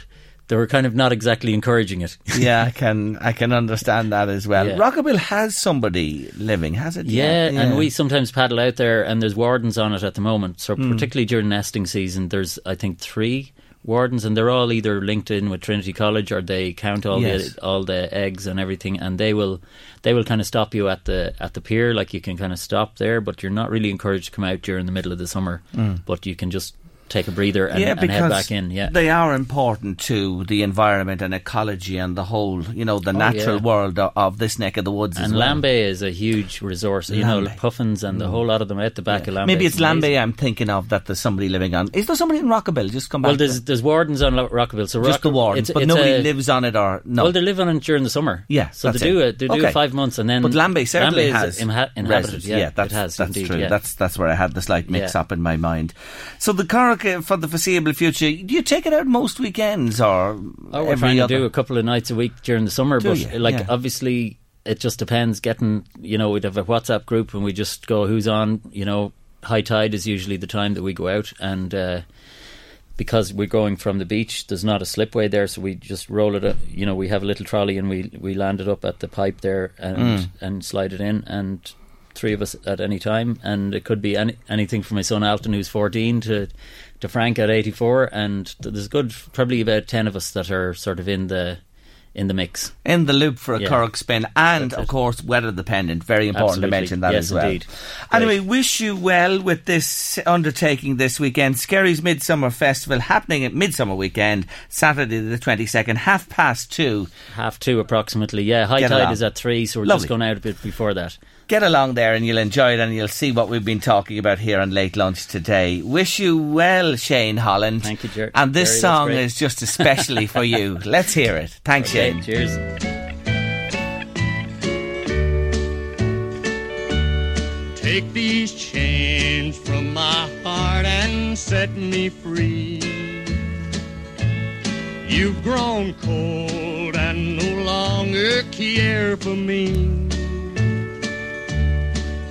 they were kind of not exactly encouraging it. yeah, I can I can understand that as well. Yeah. Rockabill has somebody living, has it? Yeah, and we sometimes paddle out there, and there's wardens on it at the moment. So particularly during nesting season, there's I think three wardens, and they're all either linked in with Trinity College or they count all Yes. the all the eggs and everything, and they will they will kind of stop you at the at the pier, like you can kind of stop there, but you're not really encouraged to come out during the middle of the summer, mm. but you can just take a breather and, yeah, and head back in. Yeah, they are important to the environment and ecology and the whole, you know, the oh, natural Oh, yeah. world of, of this neck of the woods. and well. Lambay is a huge resource. You know, puffins and the mm. whole lot of them out the back of Lambay. Maybe it's. Lambay I'm thinking of that there's somebody living on. Is there somebody in Rockabill? Just come back. Well, there's there's wardens on Rockabill, so that. just the wardens, it's- but it's nobody a- lives on it or no. Well, they live on it during the summer. Yeah, so they do it. They do Okay. it five months, and then but Lambay certainly Lambay has is imha- inhabited. Yeah, that's, it has that's indeed. true. yeah. That's that's where I had the slight mix Yeah. up in my mind. So the currach uh, for the foreseeable future, do you take it out most weekends or Oh, we're every trying other? to do a couple of nights a week during the summer, Do but you? like Yeah. obviously it just depends. Getting you know, we'd have a WhatsApp group and we just go who's on. You know, high tide is usually the time that we go out, and uh, because we're going from the beach, there's not a slipway there, so we just roll it. Up, you know, we have a little trolley and we we land it up at the pipe there and Mm. and slide it in and. Three of us at any time, and it could be any, anything from my son Alton, who's 14, to to Frank at 84, and there's good probably about 10 of us that are sort of in the in the mix. In the loop for a Yeah. currach spin, and That's of it. course, weather dependent. Very important to mention that Yes, as well. indeed. Anyway, wish you well with this undertaking this weekend. Skerries Midsummer Festival happening at Midsummer Weekend, Saturday the 22nd, half past two. Half two approximately, yeah. High Get tide along. is at three, so we're Lovely. just going out a bit before that. Get along there and you'll enjoy it and you'll see what we've been talking about here on Late Lunch today. Wish you well, Shane Holland. Thank you, Jer- And this Jerry, song is just especially for you. Let's hear it. Thanks, Okay, Shane. cheers. Take these chains from my heart and set me free. You've grown cold and no longer care for me.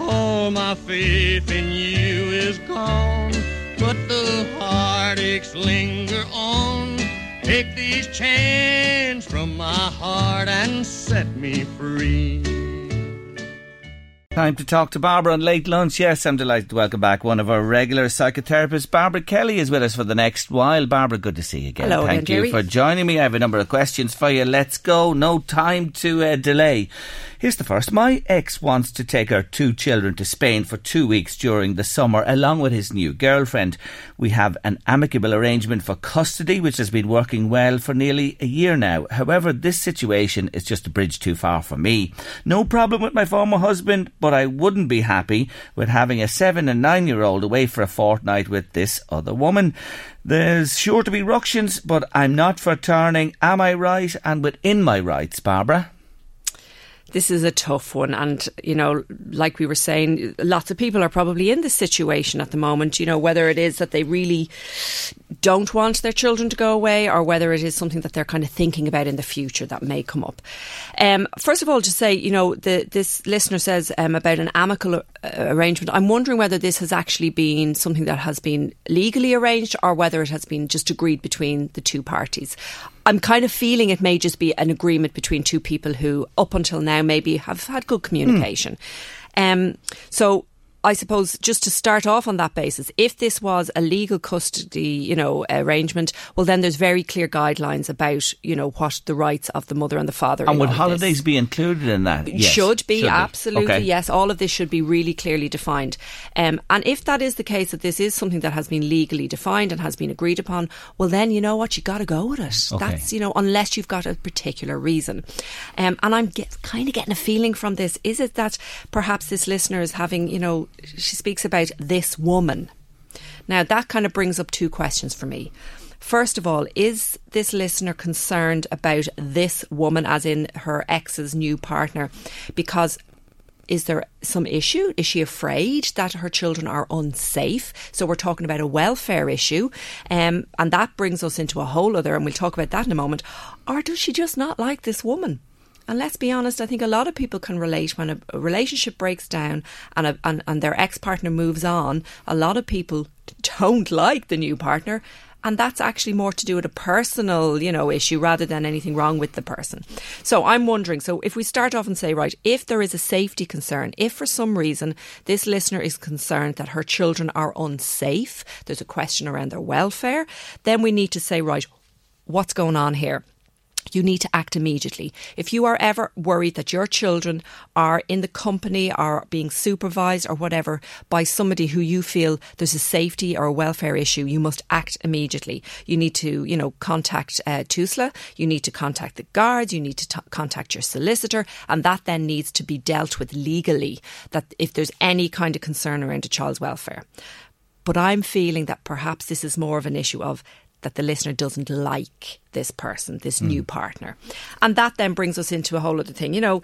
All my faith in you is gone, but the heartaches linger on. Take these chains from my heart and set me free. Time to talk to Barbara on late lunch. Yes, I'm delighted to welcome back one of our regular psychotherapists. Barbara Kelly is with us for the next while. Barbara, good to see you again. Hello Thank again, you for joining me. I have a number of questions for you. Let's go. No time to uh, delay. Here's the first. My ex wants to take our two children to Spain for two weeks during the summer, along with his new girlfriend. We have an amicable arrangement for custody, which has been working well for nearly a year now. However, this situation is just a bridge too far for me. No problem with my former husband, but I wouldn't be happy with having a seven and nine year old away for a fortnight with this other woman. There's sure to be ructions, but I'm not for turning. Am I right and within my rights, Barbara? This is a tough one. And, you know, like we were saying, lots of people are probably in this situation at the moment, you know, whether it is that they really don't want their children to go away or whether it is something that they're kind of thinking about in the future that may come up. Um, first of all, to say, you know, the, this listener says um, about an amicable uh, arrangement. I'm wondering whether this has actually been something that has been legally arranged or whether it has been just agreed between the two parties. I'm kind of feeling it may just be an agreement between two people who, up until now, maybe have had good communication. Um, so I suppose just to start off on that basis, if this was a legal custody, you know, arrangement, well, then there's very clear guidelines about, you know, what the rights of the mother and the father. Are. And would all this. holidays be included in that? Yes. Should be, Should absolutely, Okay. yes. All of this should be really clearly defined. Um, and if that is the case, that this is something that has been legally defined and has been agreed upon, well, then you know what, you got to go with it. Okay. That's, you know, unless you've got a particular reason. Um, and I'm get, kind of getting a feeling from this is it that perhaps this listener is having, you know, she speaks about this woman. Now, that kind of brings up two questions for me. First of all, is this listener concerned about this woman, as in her ex's new partner? Because is there some issue? Is she afraid that her children are unsafe? So we're talking about a welfare issue. Um, and that brings us into a whole other, and we'll talk about that in a moment. Or does she just not like this woman? And let's be honest, I think a lot of people can relate when a, a relationship breaks down and, a, and and their ex partner moves on. A lot of people don't like the new partner, and that's actually more to do with a personal, you know, issue rather than anything wrong with the person. So I'm wondering. So if we start off and say, right, if there is a safety concern, if for some reason this listener is concerned that her children are unsafe, there's a question around their welfare, then we need to say, right, what's going on here? You need to act immediately. If you are ever worried that your children are in the company or being supervised or whatever by somebody who you feel there's a safety or a welfare issue, you must act immediately. You need to, you know, contact uh, TUSLA, you need to contact the guards, you need to t- contact your solicitor, and that then needs to be dealt with legally. That if there's any kind of concern around a child's welfare. But I'm feeling that perhaps this is more of an issue of that the listener doesn't like this person, this hmm. new partner. And that then brings us into a whole other thing. You know,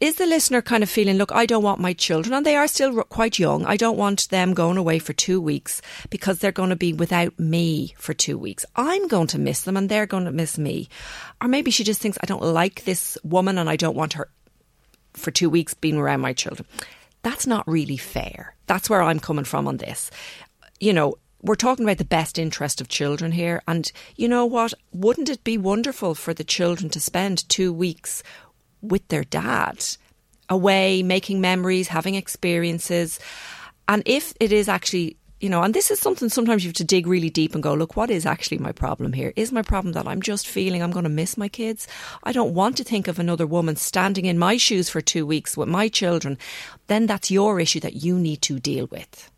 is the listener kind of feeling, look, I don't want my children, and they are still quite young, I don't want them going away for two weeks because they're going to be without me for two weeks. I'm going to miss them and they're going to miss me. Or maybe she just thinks, I don't like this woman and I don't want her for two weeks being around my children. That's not really fair. That's where I'm coming from on this. You know, we're talking about the best interest of children here. And you know what? Wouldn't it be wonderful for the children to spend two weeks with their dad? away, making memories, having experiences. And if it is actually you know, and this is something sometimes you have to dig really deep and go, look, what is actually my problem here? Is my problem that I'm just feeling I'm going to miss my kids? I don't want to think of another woman standing in my shoes for two weeks with my children. Then that's your issue that you need to deal with.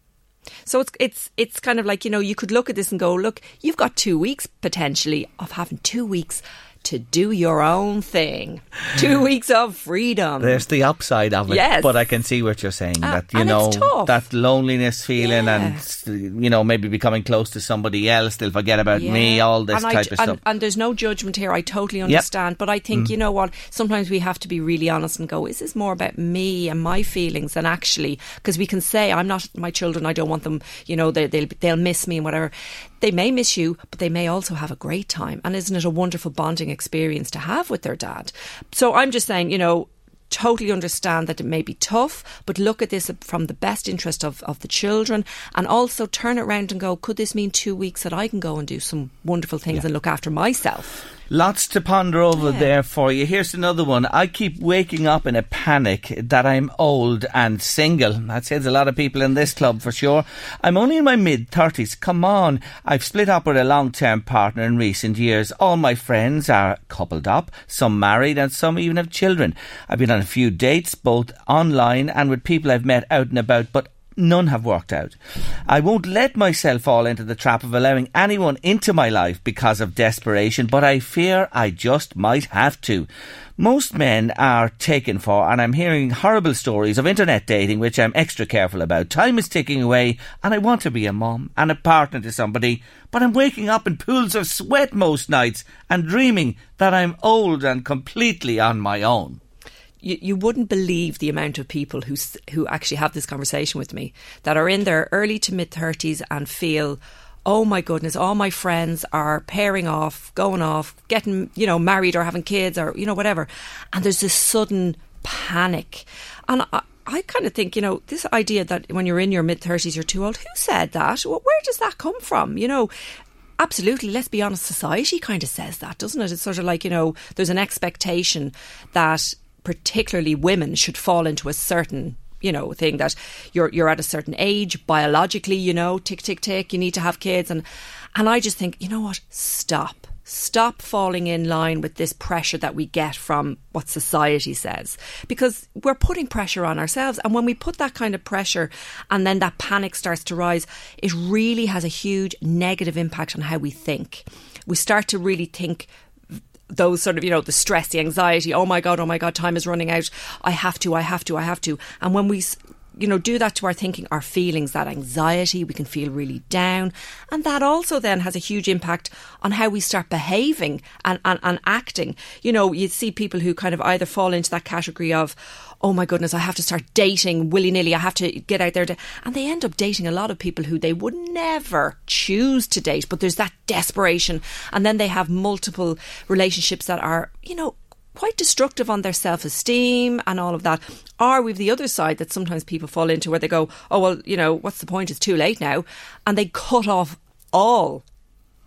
So it's it's it's kind of like you know you could look at this and go look you've got 2 weeks potentially of having 2 weeks to do your own thing. Two weeks of freedom. There's the upside of it. Yes. But I can see what you're saying. Uh, that, you know, that loneliness feeling Yeah. and, you know, maybe becoming close to somebody else. They'll forget about me, all this and I- type of and, stuff. And there's no judgment here. I totally understand. But I think, you know what? Sometimes we have to be really honest and go, is this more about me and my feelings than actually, because we can say, I'm not my children, I don't want them, you know, they, they'll, they'll miss me and whatever. They may miss you, but they may also have a great time. And isn't it a wonderful bonding experience to have with their dad? So I'm just saying, you know, totally understand that it may be tough, but look at this from the best interest of, of the children and also turn it around and go, could this mean two weeks that I can go and do some wonderful things and look after myself? Lots to ponder over Yeah. there for you. Here's another one. I keep waking up in a panic that I'm old and single. That says a lot of people in this club for sure. I'm only in my mid 30s. Come on. I've split up with a long term partner in recent years. All my friends are coupled up, some married, and some even have children. I've been on a few dates, both online and with people I've met out and about, but None have worked out. I won't let myself fall into the trap of allowing anyone into my life because of desperation, but I fear I just might have to. Most men are taken for, and I'm hearing horrible stories of internet dating, which I'm extra careful about. Time is ticking away, and I want to be a mum and a partner to somebody, but I'm waking up in pools of sweat most nights and dreaming that I'm old and completely on my own. You, you wouldn't believe the amount of people who who actually have this conversation with me that are in their early to mid thirties and feel, oh my goodness, all my friends are pairing off, going off, getting you know married or having kids or you know whatever, and there's this sudden panic, and. I, I kind of think, you know, this idea that when you're in your mid 30s, you're too old. Who said that? Well, where does that come from? You know, Absolutely. Let's be honest. Society kind of says that, doesn't it? It's sort of like, you know, there's an expectation that particularly women should fall into a certain you know thing that you're you're at a certain age biologically you know tick tick tick you need to have kids. And and I just think you know what? Stop. Stop falling in line with this pressure that we get from what society says. Because we're putting pressure on ourselves. And when we put that kind of pressure and then that panic starts to rise it really has a huge negative impact on how we think. We start to really think those sort of, you know, the stress, the anxiety, oh my God, oh my God, time is running out. I have to, I have to, I have to. And when we, you know, do that to our thinking, our feelings, that anxiety, we can feel really down. And that also then has a huge impact on how we start behaving and, and, and acting. You know, you see people who kind of either fall into that category of, oh my goodness, I have to start dating willy nilly. I have to get out there. And they end up dating a lot of people who they would never choose to date. But there's that desperation. And then they have multiple relationships that are, you know, quite destructive on their self esteem and all of that. Or we've the other side that sometimes people fall into where they go, oh, well, you know, what's the point? It's too late now. And they cut off all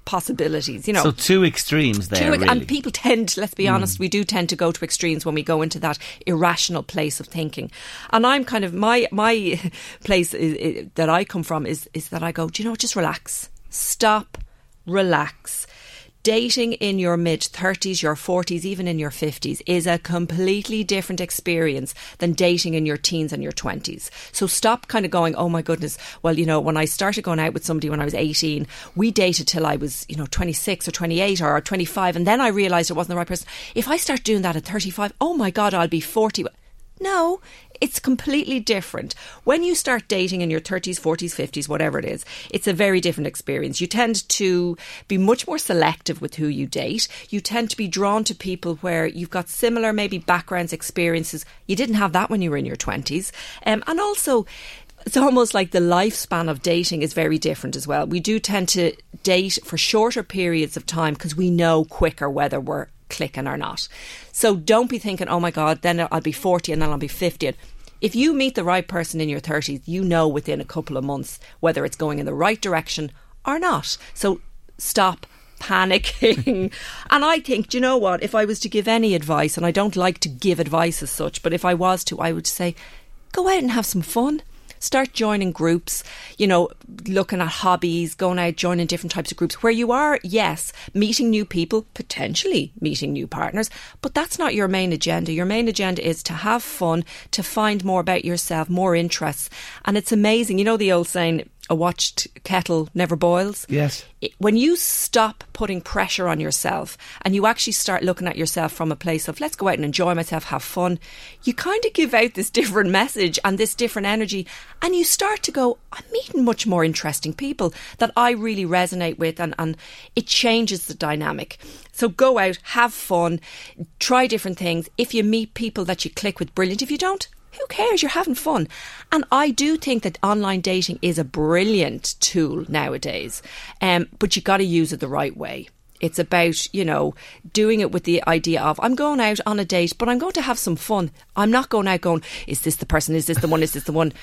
possibilities, you know. So two extremes there, True, really. And people tend, let's be hmm. honest, we do tend to go to extremes when we go into that irrational place of thinking. And I'm kind of my my place is, is, that I come from is is that I go, do you know, what? just relax, stop, relax. Dating in your mid 30s, your 40s, even in your 50s is a completely different experience than dating in your teens and your 20s. So stop kind of going, oh my goodness, well, you know, when I started going out with somebody when I was 18, we dated till I was, you know, 26 or 28 or 25, and then I realised it wasn't the right person. If I start doing that at 35, oh my God, I'll be 40. No, it's completely different. When you start dating in your 30s, 40s, 50s, whatever it is, it's a very different experience. You tend to be much more selective with who you date. You tend to be drawn to people where you've got similar, maybe backgrounds, experiences. You didn't have that when you were in your 20s. Um, and also, it's almost like the lifespan of dating is very different as well. We do tend to date for shorter periods of time because we know quicker whether we're clicking or not. So don't be thinking, oh my God, then I'll be 40 and then I'll be 50. If you meet the right person in your 30s, you know within a couple of months whether it's going in the right direction or not. So stop, panicking. and I think, do you know what? If I was to give any advice, and I don't like to give advice as such, but if I was to, I would say, go out and have some fun start joining groups, you know, looking at hobbies, going out, joining different types of groups where you are, yes, meeting new people, potentially meeting new partners, but that's not your main agenda. Your main agenda is to have fun, to find more about yourself, more interests. And it's amazing. You know the old saying, a watched kettle never boils. Yes. When you stop putting pressure on yourself and you actually start looking at yourself from a place of let's go out and enjoy myself, have fun, you kind of give out this different message and this different energy and you start to go, I'm meeting much more interesting people that I really resonate with and, and it changes the dynamic. So go out, have fun, try different things. If you meet people that you click with, brilliant. If you don't, who cares? You're having fun. And I do think that online dating is a brilliant tool nowadays, um, but you got to use it the right way. It's about, you know, doing it with the idea of I'm going out on a date, but I'm going to have some fun. I'm not going out going, is this the person? Is this the one? Is this the one?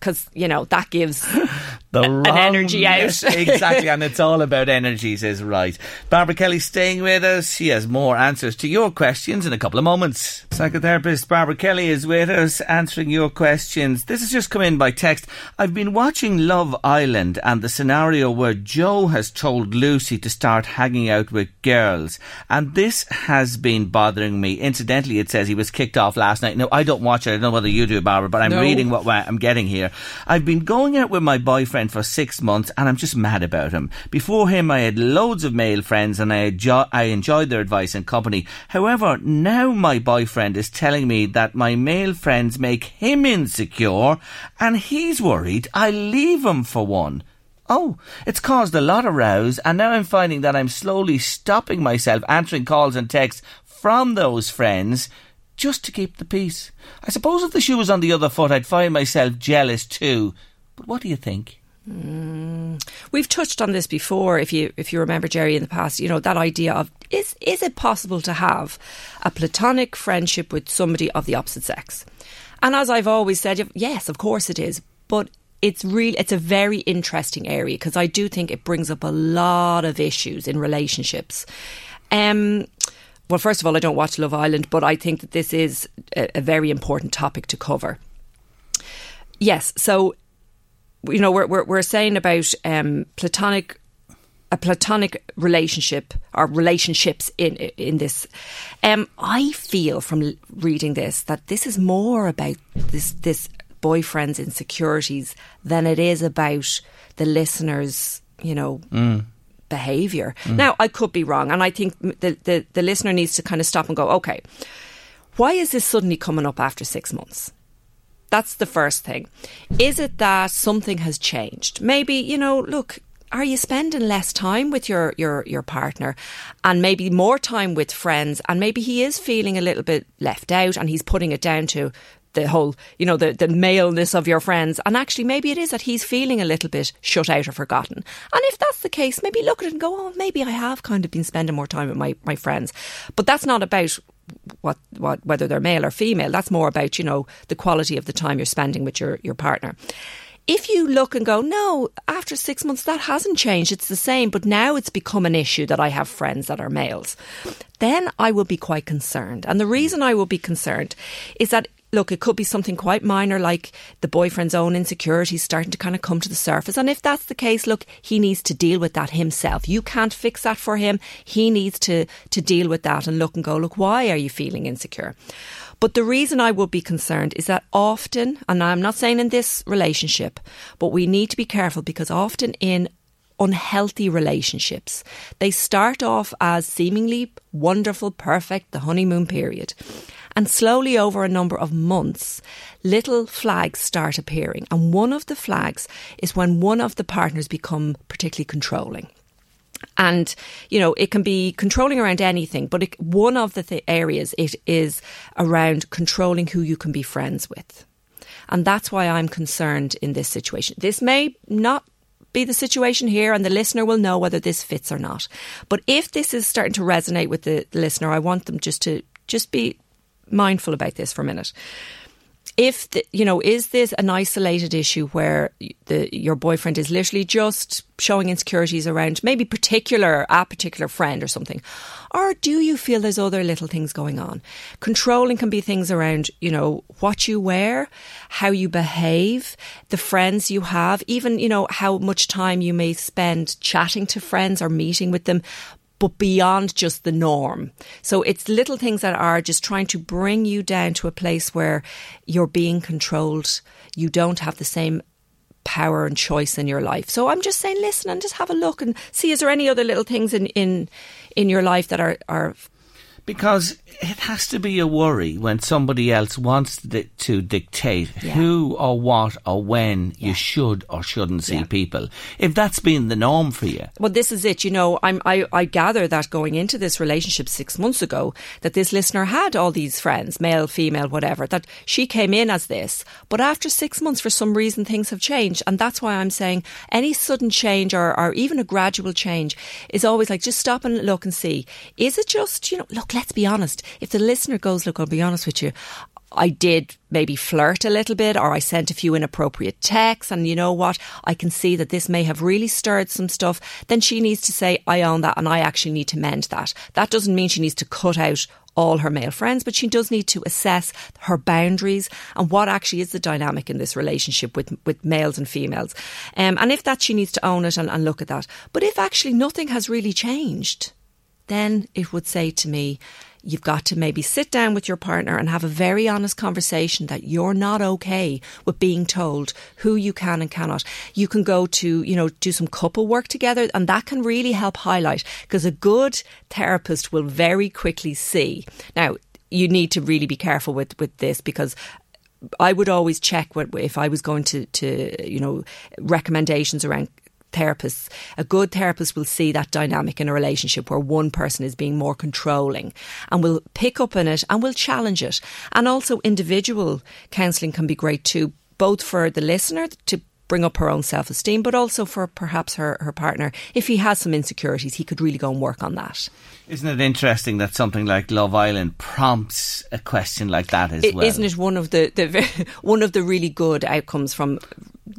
because you know that gives the an energy out. exactly, and it's all about energies, is right. Barbara Kelly staying with us. She has more answers to your questions in a couple of moments. Psychotherapist Barbara Kelly is with us, answering your questions. This has just come in by text. I've been watching Love Island and the scenario where Joe has told Lucy to start hanging out with girls, and this has been bothering me. Incidentally, it says he was kicked off last night. No, I don't watch it. I don't know whether you do, Barbara, but I'm No. reading what I'm getting here. I've been going out with my boyfriend for six months and I'm just mad about him. Before him, I had loads of male friends and I, enjo- I enjoyed their advice and company. However, now my boyfriend is telling me that my male friends make him insecure and he's worried I leave him for one. Oh, it's caused a lot of rows, and now I'm finding that I'm slowly stopping myself answering calls and texts from those friends just to keep the peace. I suppose if the shoe was on the other foot, I'd find myself jealous too. But what do you think? We've touched on this before. If you if you remember, Jerry, in the past, you know that idea of is is it possible to have a platonic friendship with somebody of the opposite sex? And as I've always said, yes, of course it is, but it's real. It's a very interesting area because I do think it brings up a lot of issues in relationships. Um, well, first of all, I don't watch Love Island, but I think that this is a, a very important topic to cover. Yes, so you know we're we're, we're saying about um, platonic a platonic relationship or relationships in in this. Um, I feel from reading this that this is more about this this boyfriend's insecurities than it is about the listener's you know behavior. Now I could be wrong, and I think the, the the listener needs to kind of stop and go, okay, why is this suddenly coming up after six months? That's the first thing. Is it that something has changed? Maybe, you know, look, are you spending less time with your, your, your partner and maybe more time with friends? And maybe he is feeling a little bit left out and he's putting it down to the whole, you know, the, the maleness of your friends. And actually, maybe it is that he's feeling a little bit shut out or forgotten. And if that's the case, maybe look at it and go, oh, maybe I have kind of been spending more time with my, my friends. But that's not about what, what, whether they're male or female. That's more about, you know, the quality of the time you're spending with your, your partner. If you look and go, no, after six months, that hasn't changed. It's the same, but now it's become an issue that I have friends that are males. Then I will be quite concerned. And the reason I will be concerned is that look, it could be something quite minor like the boyfriend's own insecurities starting to kind of come to the surface. And if that's the case, look, he needs to deal with that himself. You can't fix that for him. He needs to, to deal with that and look and go, look, why are you feeling insecure? But the reason I would be concerned is that often, and I'm not saying in this relationship, but we need to be careful because often in unhealthy relationships. They start off as seemingly wonderful, perfect, the honeymoon period. And slowly over a number of months, little flags start appearing. And one of the flags is when one of the partners become particularly controlling. And, you know, it can be controlling around anything, but it, one of the th- areas it is around controlling who you can be friends with. And that's why I'm concerned in this situation. This may not be the situation here, and the listener will know whether this fits or not. But if this is starting to resonate with the, listener, I want them just to just be mindful about this for a minute. if the, you know, is this an isolated issue where the your boyfriend is literally just showing insecurities around maybe particular a particular friend or something, or do you feel there's other little things going on? Controlling can be things around, you know, what you wear, how you behave, the friends you have, even you know how much time you may spend chatting to friends or meeting with them but beyond just the norm. So it's little things that are just trying to bring you down to a place where you're being controlled. You don't have the same power and choice in your life. So I'm just saying, listen and just have a look and see is there any other little things in in, in your life that are, are because it has to be a worry when somebody else wants to, to dictate Yeah. who or what or when Yeah. you should or shouldn't see Yeah. people. If that's been the norm for you, Well, this is it. You know, I'm, I, I gather that going into this relationship six months ago, that this listener had all these friends, male, female, whatever, that she came in as this. But after six months, for some reason, things have changed. And that's why I'm saying any sudden change or, or even a gradual change is always like, just stop and look and see. Is it just, you know, look, let's be honest. If the listener goes, look, I'll be honest with you. I did maybe flirt a little bit or I sent a few inappropriate texts and you know what? I can see that this may have really stirred some stuff. Then she needs to say, I own that and I actually need to mend that. That doesn't mean she needs to cut out all her male friends, but she does need to assess her boundaries and what actually is the dynamic in this relationship with, with males and females. Um, and if that she needs to own it and, and look at that. But if actually nothing has really changed, then it would say to me, you've got to maybe sit down with your partner and have a very honest conversation that you're not okay with being told who you can and cannot. You can go to, you know, do some couple work together and that can really help highlight because a good therapist will very quickly see. Now, you need to really be careful with, with this because I would always check what, if I was going to, to, you know, recommendations around therapists. A good therapist will see that dynamic in a relationship where one person is being more controlling and will pick up on it and will challenge it. And also individual counselling can be great too, both for the listener to bring up her own self-esteem, but also for perhaps her, her partner. If he has some insecurities, he could really go and work on that. isn't it interesting that something like Love Island prompts a question like that as I- well? Isn't it one of the, the one of the really good outcomes from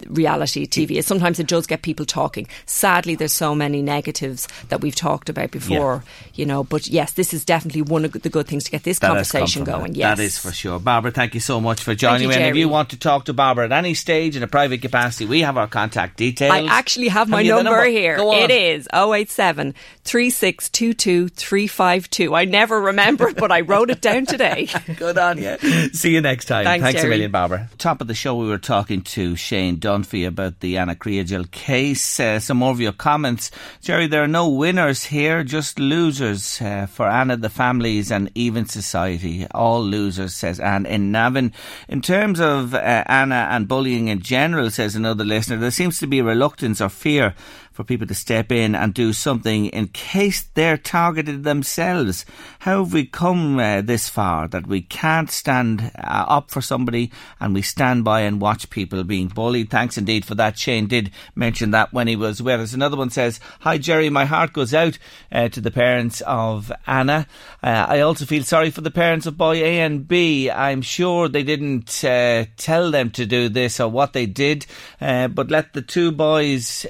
reality TV? Is sometimes it does get people talking. Sadly, there's so many negatives that we've talked about before, you know. But yes, this is definitely one of the good things to get this That conversation going. Yes, That is for sure. Barbara, thank you so much for joining me. And if you want to talk to Barbara at any stage in a private capacity, we have our contact details. I actually have my you the number, here. It is 087 3622 352. I never remember it, but I wrote it down today. Good on you. See you next time. Thanks, a Jerry. million, Barbara. Top of the show, we were talking to Shane Dunphy about the Anna Kriegel case. Uh, some more of your comments. Jerry, there are no winners here, just losers uh, for Anna, the families, and even society. All losers, says Anne in Navan. In terms of uh, Anna and bullying in general, says another listener, there seems to be reluctance or fear for people to step in and do something in case they're targeted themselves. How have we come uh, this far that we can't stand uh, up for somebody and we stand by and watch people being bullied? Thanks indeed for that. Shane did mention that when he was with us. Another one says, Hi Jerry, my heart goes out uh, to the parents of Anna. Uh, I also feel sorry for the parents of boy A and B. I'm sure they didn't uh, tell them to do this or what they did, uh, but let the two boys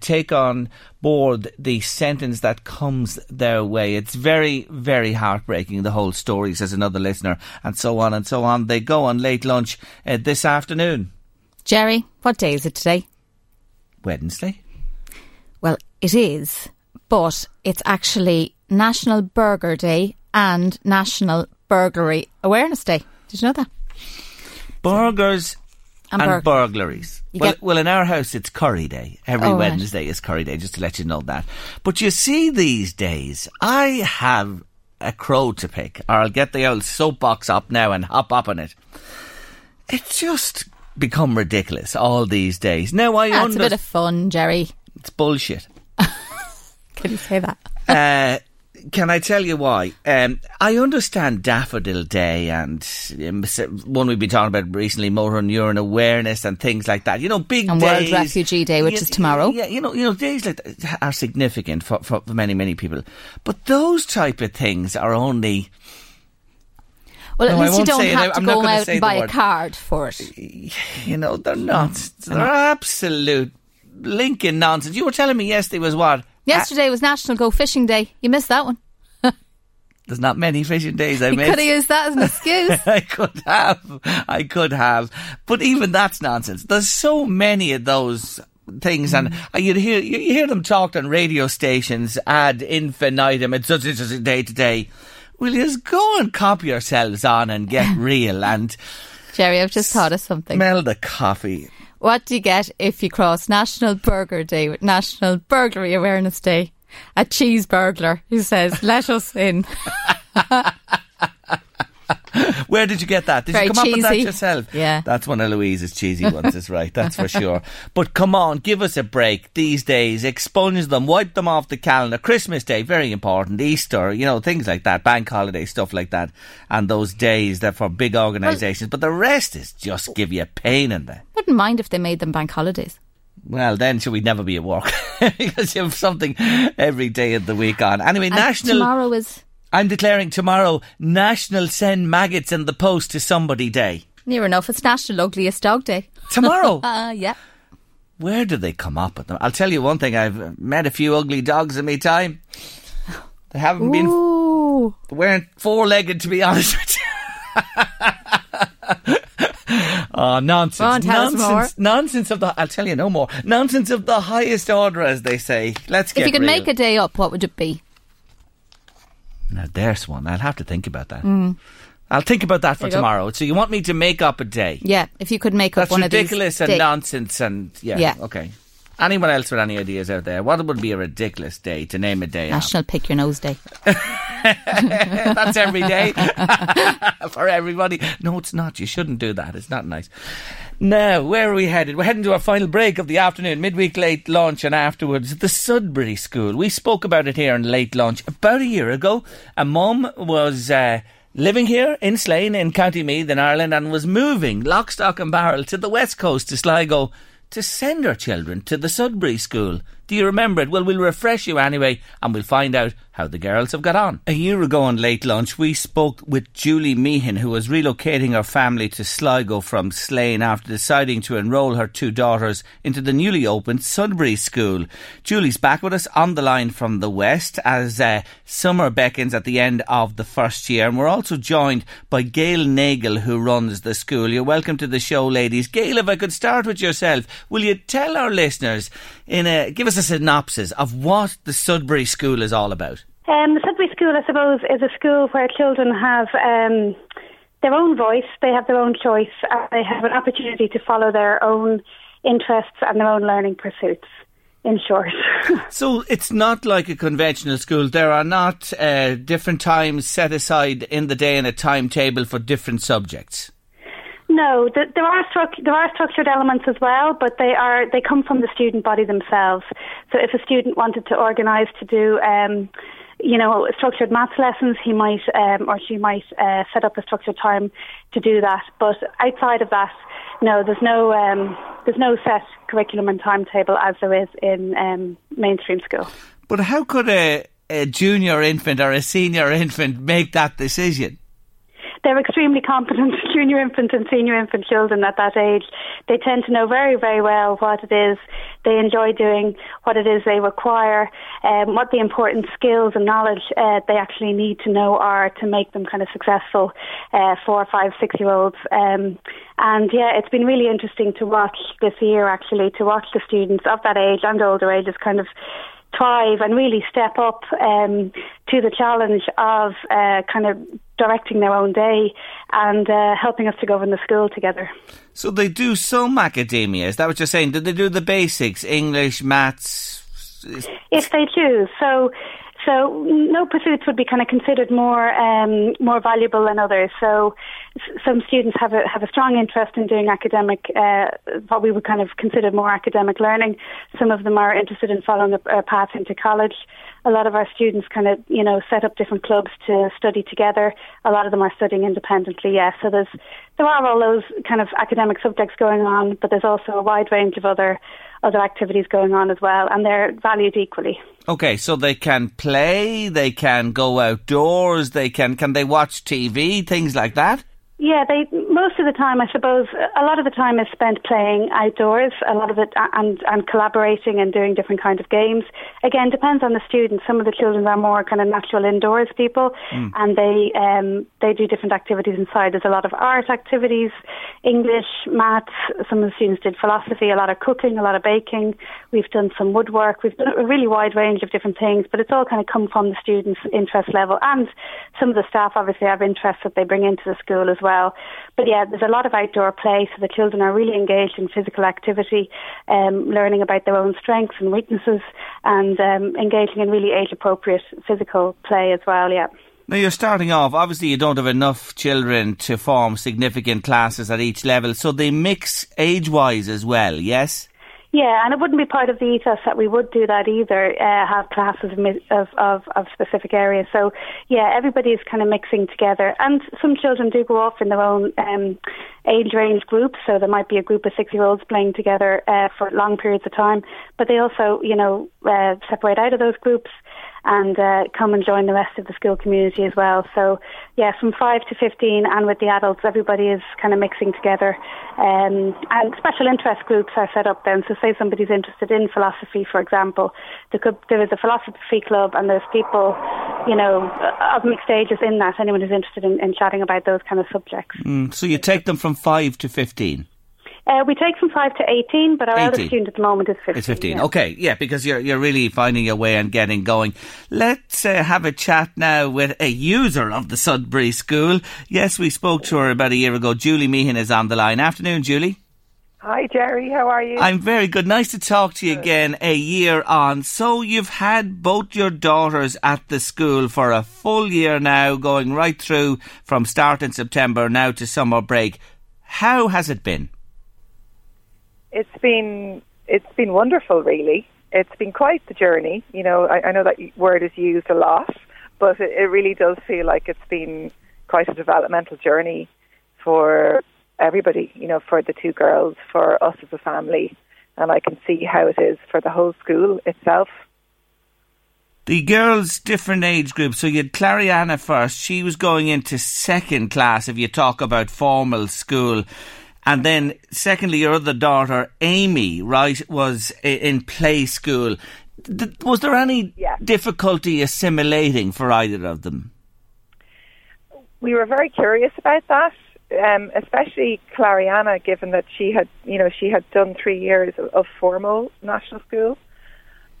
take on board the sentence that comes their way. It's very, very heartbreaking, the whole story, says another listener, and so on and so on. They go on late lunch uh, this afternoon, Jerry, what day is it today? Wednesday. Well, it is, but it's actually National Burger Day and National Burglary Awareness Day. Did you know that? Burgers And and, burg- burglaries. You Well, get- well, in our house, it's curry day. Every Oh, right. Wednesday is curry day, just to let you know that. But you see, these days, I have a crow to pick, or I'll get the old soapbox up now and hop up on it. It's just become ridiculous all these days. Now, I That's a bit of fun, Jerry. it's bullshit. Can you say that? uh, can I tell you why? Um, I understand Daffodil Day and um, one we've been talking about recently, motor neuron awareness and things like that. You know, big And World. Refugee Day, which is tomorrow. Yeah, you know, you know, days like that are significant for, for, for many, many people. But those type of things are only Well, at No, least you don't have to I'm go out and buy a card for it. You know, they're not. They're absolute Lincoln nonsense. You were telling me yesterday was what? Yesterday was National Go Fishing Day. You missed that one. There's not many fishing days I You missed. could have used that as an excuse. I could have. I could have. But even that's nonsense. There's so many of those things and uh, you hear you hear them talked on radio stations ad infinitum it's such and such a day today will you just go and copy yourselves on and get real and Jerry, I've just thought of something. smell the coffee What do you get if you cross National Burger Day with National Burglary Awareness Day? A cheese burglar who says, "Let us in." Where did you get that? Did Very you come up with that yourself? Yeah. That's one of Louise's cheesy ones, is right, that's for sure. But come on, give us a break these days. Expunge them, wipe them off the calendar. Christmas Day, very important. Easter, you know, things like that. Bank holiday, stuff like that. And those days that for big organisations. but the rest is just give you a pain in the. Wouldn't mind if they made them bank holidays. Well, then should we never be at work? because you have something every day of the week on. Anyway, And national. tomorrow is I'm declaring tomorrow National Send Maggots in the Post to Somebody Day. near enough. It's National Ugliest Dog Day. Tomorrow? Uh, yeah. Where do they come up with them? I'll tell you one thing. I've met a few ugly dogs in my time. They haven't been Ooh. weren't four legged, to be honest with you. oh, nonsense! Go on, tell us nonsense! Nonsense of the. I'll tell you no more. Nonsense of the highest order, as they say. Let's get If you could real. make a day up, what would it be? Now, there's one. I'll have to think about that. Mm. I'll think about that for tomorrow. So you want me to make up a day? Yeah, if you could make up one of these. Ridiculous and day- nonsense and yeah, Yeah. Okay. Anyone else with any ideas out there? What would be a ridiculous day to name a day? National Pick Your Nose Day. That's every day for everybody. No, it's not. You shouldn't do that. It's not nice. Now, where are we headed? We're heading to our final break of the afternoon, midweek late lunch, and afterwards the Sudbury School. We spoke about it here in late lunch about a year ago. A mum was. Uh, Living here in Slane in County Meath in Ireland and was moving lock, stock and barrel to the west coast to Sligo to send her children to the Sudbury School. Do you remember it? Well, we'll refresh you anyway and we'll find out how the girls have got on. A year ago on Late Lunch, we spoke with Julie Meehan, who was relocating her family to Sligo from Slane after deciding to enrol her two daughters into the newly opened Sudbury School. Julie's back with us on the line from the west as uh, summer beckons at the end of the first year. And we're also joined by Gail Nagel, who runs the school. You're welcome to the show, ladies. Gail, if I could start with yourself, will you tell our listeners in a give us a synopsis of what the Sudbury School is all about? Um, the Sudbury School, I suppose, is a school where children have um, their own voice, they have their own choice, and they have an opportunity to follow their own interests and their own learning pursuits. In short, So it's not like a conventional school. There are not uh, different times set aside in the day and a timetable for different subjects. No, th- there are struc- there are structured elements as well, but they are they come from the student body themselves. So if a student wanted to organise to do. Um, you know, structured maths lessons, he might um, or she might uh, set up a structured time to do that. But outside of that, no, there's no um, there's no set curriculum and timetable as there is in um, mainstream school. But how could a, a junior infant or a senior infant make that decision? They're extremely competent junior infant and senior infant children at that age. They tend to know very, very well what it is they enjoy doing, what it is they require, um, what the important skills and knowledge uh, they actually need to know are to make them kind of successful uh, four, five, six year olds. Um, and yeah, it's been really interesting to watch this year actually, to watch the students of that age and older ages kind of thrive and really step up um, to the challenge of uh, kind of directing their own day and uh, helping us to govern the school together. So they do some academia. Is that what you're saying? Did they do the basics, English, maths? If they choose, so so no pursuits would be kind of considered more um, more valuable than others. So some students have a have a strong interest in doing academic, uh, what we would kind of consider more academic learning. Some of them are interested in following a, a path into college. A lot of our students kind of you know set up different clubs to study together. A lot of them are studying independently. Yeah, so there's there are all those kind of academic subjects going on, but there's also a wide range of other other activities going on as well, and they're valued equally. Okay, so they can play, they can go outdoors, they can can they watch TV, things like that? Yeah, they most of the time, I suppose, a lot of the time is spent playing outdoors. A lot of it and and collaborating and doing different kinds of games. Again, depends on the students. Some of the children are more kind of natural indoors people, mm. and they um, they do different activities inside. There's a lot of art activities, English, maths. Some of the students did philosophy, a lot of cooking, a lot of baking. We've done some woodwork. We've done a really wide range of different things, but it's all kind of come from the students' interest level, and some of the staff obviously have interests that they bring into the school as well well. But yeah, there's a lot of outdoor play, so the children are really engaged in physical activity, um, learning about their own strengths and weaknesses, and um, engaging in really age appropriate physical play as well. Yeah. Now you're starting off. Obviously, you don't have enough children to form significant classes at each level, so they mix age-wise as well. Yes. Yeah, and it wouldn't be part of the ethos that we would do that either, uh, have classes of, of, of specific areas. So, yeah, everybody is kind of mixing together. And some children do go off in their own um, age range groups. So there might be a group of six year olds playing together uh, for long periods of time. But they also, you know, uh, separate out of those groups and uh, come and join the rest of the school community as well. So, yeah, from 5 to 15 and with the adults, everybody is kind of mixing together. Um, and special interest groups are set up then. So, say somebody's interested in philosophy, for example, there, could, there is a philosophy club and there's people, you know, of mixed ages in that. Anyone who's interested in, in chatting about those kind of subjects. Mm, so, you take them from 5 to 15? Uh, we take from 5 to 18, but our 18. eldest student at the moment is 15. It's 15, yeah. okay, yeah, because you're, you're really finding your way and getting going. Let's uh, have a chat now with a user of the Sudbury School. Yes, we spoke to her about a year ago. Julie Meehan is on the line. Afternoon, Julie. Hi, Jerry. How are you? I'm very good. Nice to talk to you good. again a year on. So, you've had both your daughters at the school for a full year now, going right through from start in September now to summer break. How has it been? It's been it's been wonderful, really. It's been quite the journey. You know, I, I know that word is used a lot, but it, it really does feel like it's been quite a developmental journey for everybody. You know, for the two girls, for us as a family, and I can see how it is for the whole school itself. The girls' different age groups. So you had Clariana first. She was going into second class if you talk about formal school. And then, secondly, your other daughter, Amy, right, was in play school. Was there any difficulty assimilating for either of them? We were very curious about that, um, especially Clariana, given that she had, you know, she had done three years of, of formal national school,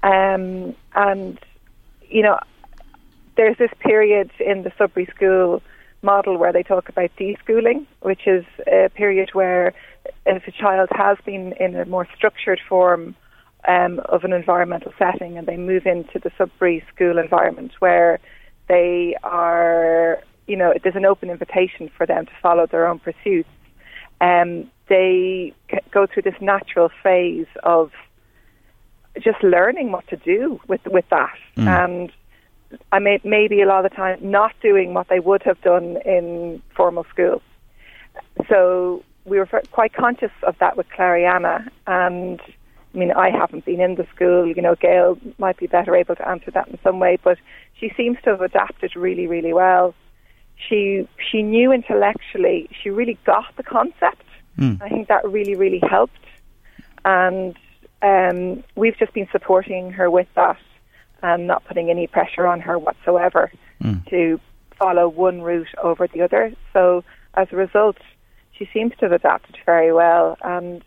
um, and you know, there's this period in the Sudbury school model where they talk about deschooling, which is a period where if a child has been in a more structured form um, of an environmental setting and they move into the Sudbury school environment where they are, you know, there's an open invitation for them to follow their own pursuits. Um, they go through this natural phase of just learning what to do with with that, mm. and I may maybe a lot of the time not doing what they would have done in formal school. So we were quite conscious of that with Clariana, and I mean I haven't been in the school. You know, Gail might be better able to answer that in some way, but she seems to have adapted really, really well. She she knew intellectually. She really got the concept. Mm. I think that really, really helped, and um, we've just been supporting her with that and not putting any pressure on her whatsoever mm. to follow one route over the other. So as a result, she seems to have adapted very well, and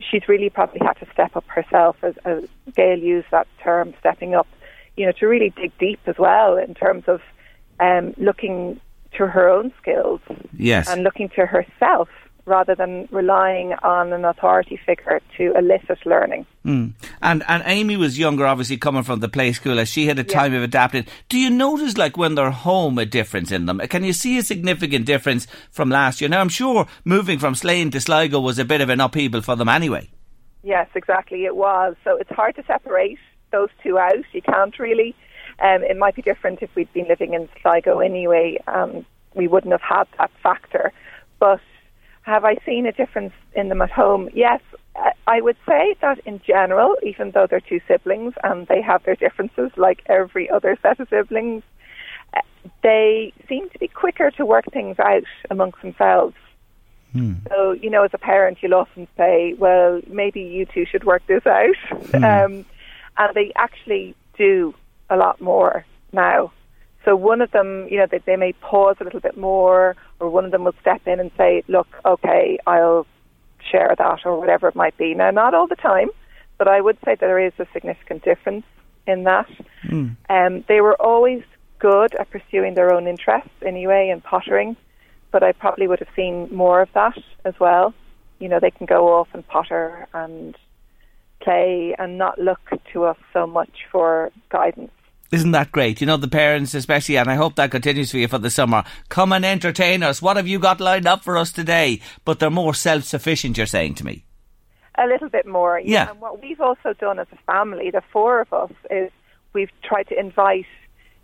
she's really probably had to step up herself, as, as Gail used that term, stepping up, you know, to really dig deep as well in terms of um, looking to her own skills yes. and looking to herself rather than relying on an authority figure to elicit learning. Mm. And and Amy was younger, obviously coming from the play school, as she had a time yeah. of adapting. Do you notice, like when they're home, a difference in them? Can you see a significant difference from last year? Now, I'm sure moving from Slane to Sligo was a bit of an upheaval for them anyway. Yes, exactly, it was. So it's hard to separate those two out. You can't really. Um, it might be different if we'd been living in Sligo anyway. Um, we wouldn't have had that factor, but have I seen a difference in them at home? Yes, I would say that in general, even though they're two siblings and they have their differences like every other set of siblings, uh, they seem to be quicker to work things out amongst themselves. Hmm. So, you know, as a parent, you'll often say, well, maybe you two should work this out. Hmm. Um, and they actually do a lot more now. So one of them, you know, they, they may pause a little bit more, or one of them will step in and say, look, okay, I'll share that, or whatever it might be. Now, not all the time, but I would say that there is a significant difference in that. Hmm. Um, they were always good at pursuing their own interests anyway in pottering, but I probably would have seen more of that as well. You know, they can go off and potter and play and not look to us so much for guidance. Isn't that great? You know, the parents, especially, and I hope that continues for you for the summer. Come and entertain us. What have you got lined up for us today? But they're more self sufficient, you're saying to me. A little bit more. Yeah. And what we've also done as a family, the four of us, is we've tried to invite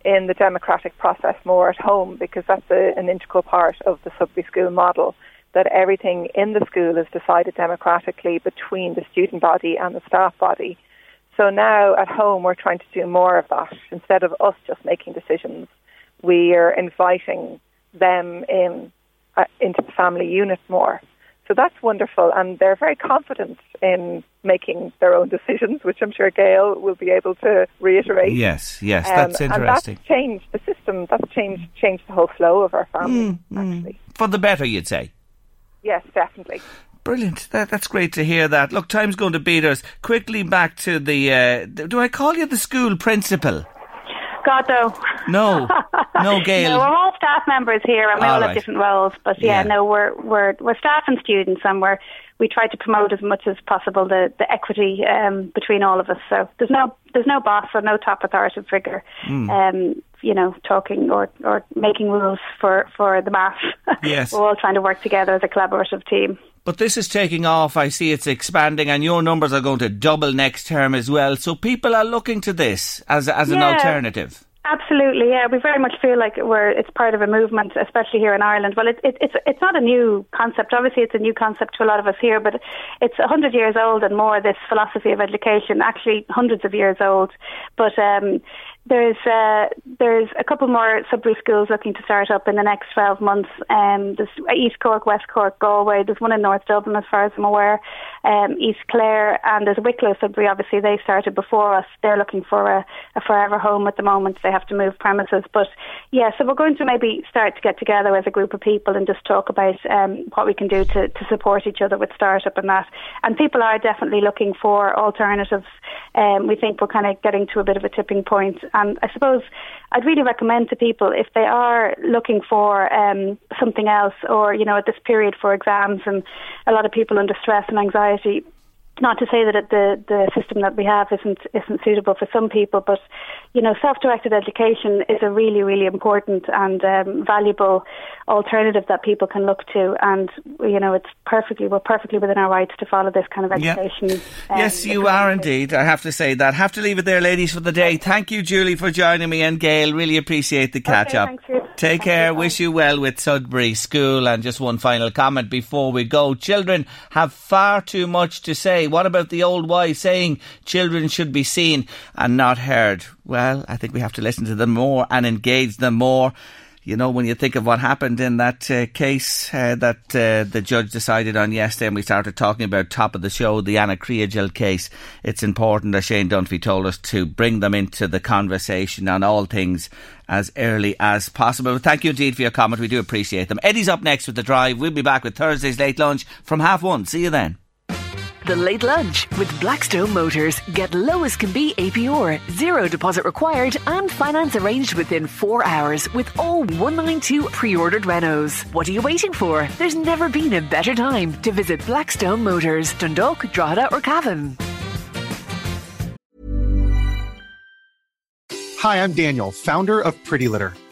in the democratic process more at home because that's a, an integral part of the Sudbury School model. That everything in the school is decided democratically between the student body and the staff body. So now at home, we're trying to do more of that. Instead of us just making decisions, we are inviting them in uh, into the family unit more. So that's wonderful, and they're very confident in making their own decisions, which I'm sure Gail will be able to reiterate. Yes, yes, Um, that's And interesting. that's changed the system. That's changed changed the whole flow of our family. Actually, For the better, you'd say. yes, definitely. Brilliant. That, that's great to hear that. Look, time's going to beat us. Quickly back to the. Uh, do I call you the school principal? God, no. No. No, Gail. No, we're all staff members here, and we All all right. have different roles. But yeah, Yeah. no, we're we're we're staff and students, and we're we try to promote as much as possible the the equity um, between all of us. So there's no there's no boss or no top authoritative figure, Hmm. um, you know, talking or or making rules for for the mass. Yes. we're all trying to work together as a collaborative team. But this is taking off. I see it's expanding, and your numbers are going to double next term as well. So people are looking to this as as an alternative. Absolutely, yeah. We very much feel like we're it's part of a movement, especially here in Ireland. Well, it, it, it's it's not a new concept. Obviously, it's a new concept to a lot of us here, but it's a hundred years old and more. This philosophy of education, actually hundreds of years old. But um, there's uh, there's a couple more Sudbury schools looking to start up in the next 12 months. Um, there's East Cork, West Cork, Galway. There's one in North Dublin, as far as I'm aware. Um, East Clare and there's Wicklow Sudbury. Obviously, they started before us. They're looking for a, a forever home at the moment. They have to move premises, but yeah. So we're going to maybe start to get together as a group of people and just talk about um, what we can do to, to support each other with startup and that. And people are definitely looking for alternatives. Um, we think we're kind of getting to a bit of a tipping point, and I suppose I'd really recommend to people if they are looking for um, something else, or you know, at this period for exams, and a lot of people under stress and anxiety. Not to say that it, the the system that we have isn't isn't suitable for some people, but you know, self-directed education is a really really important and um, valuable alternative that people can look to, and you know, it's perfectly we're perfectly within our rights to follow this kind of education. um, yes, you are indeed. I have to say that. Have to leave it there, ladies, for the day. Thank you, Julie, for joining me, and Gail. Really appreciate the catch up. Take care. Wish you well with Sudbury School. And just one final comment before we go. Children have far too much to say. What about the old wise saying children should be seen and not heard? Well, I think we have to listen to them more and engage them more. You know, when you think of what happened in that uh, case uh, that uh, the judge decided on yesterday, and we started talking about top of the show, the Anna Kriegel case, it's important, as Shane Dunphy told us, to bring them into the conversation on all things as early as possible. Thank you indeed for your comment. We do appreciate them. Eddie's up next with the drive. We'll be back with Thursday's late lunch from half one. See you then. The Late Lunch with Blackstone Motors. Get low as can be APR, zero deposit required, and finance arranged within four hours with all 192 pre ordered Renaults. What are you waiting for? There's never been a better time to visit Blackstone Motors, Dundalk, Drogheda, or Cavan. Hi, I'm Daniel, founder of Pretty Litter.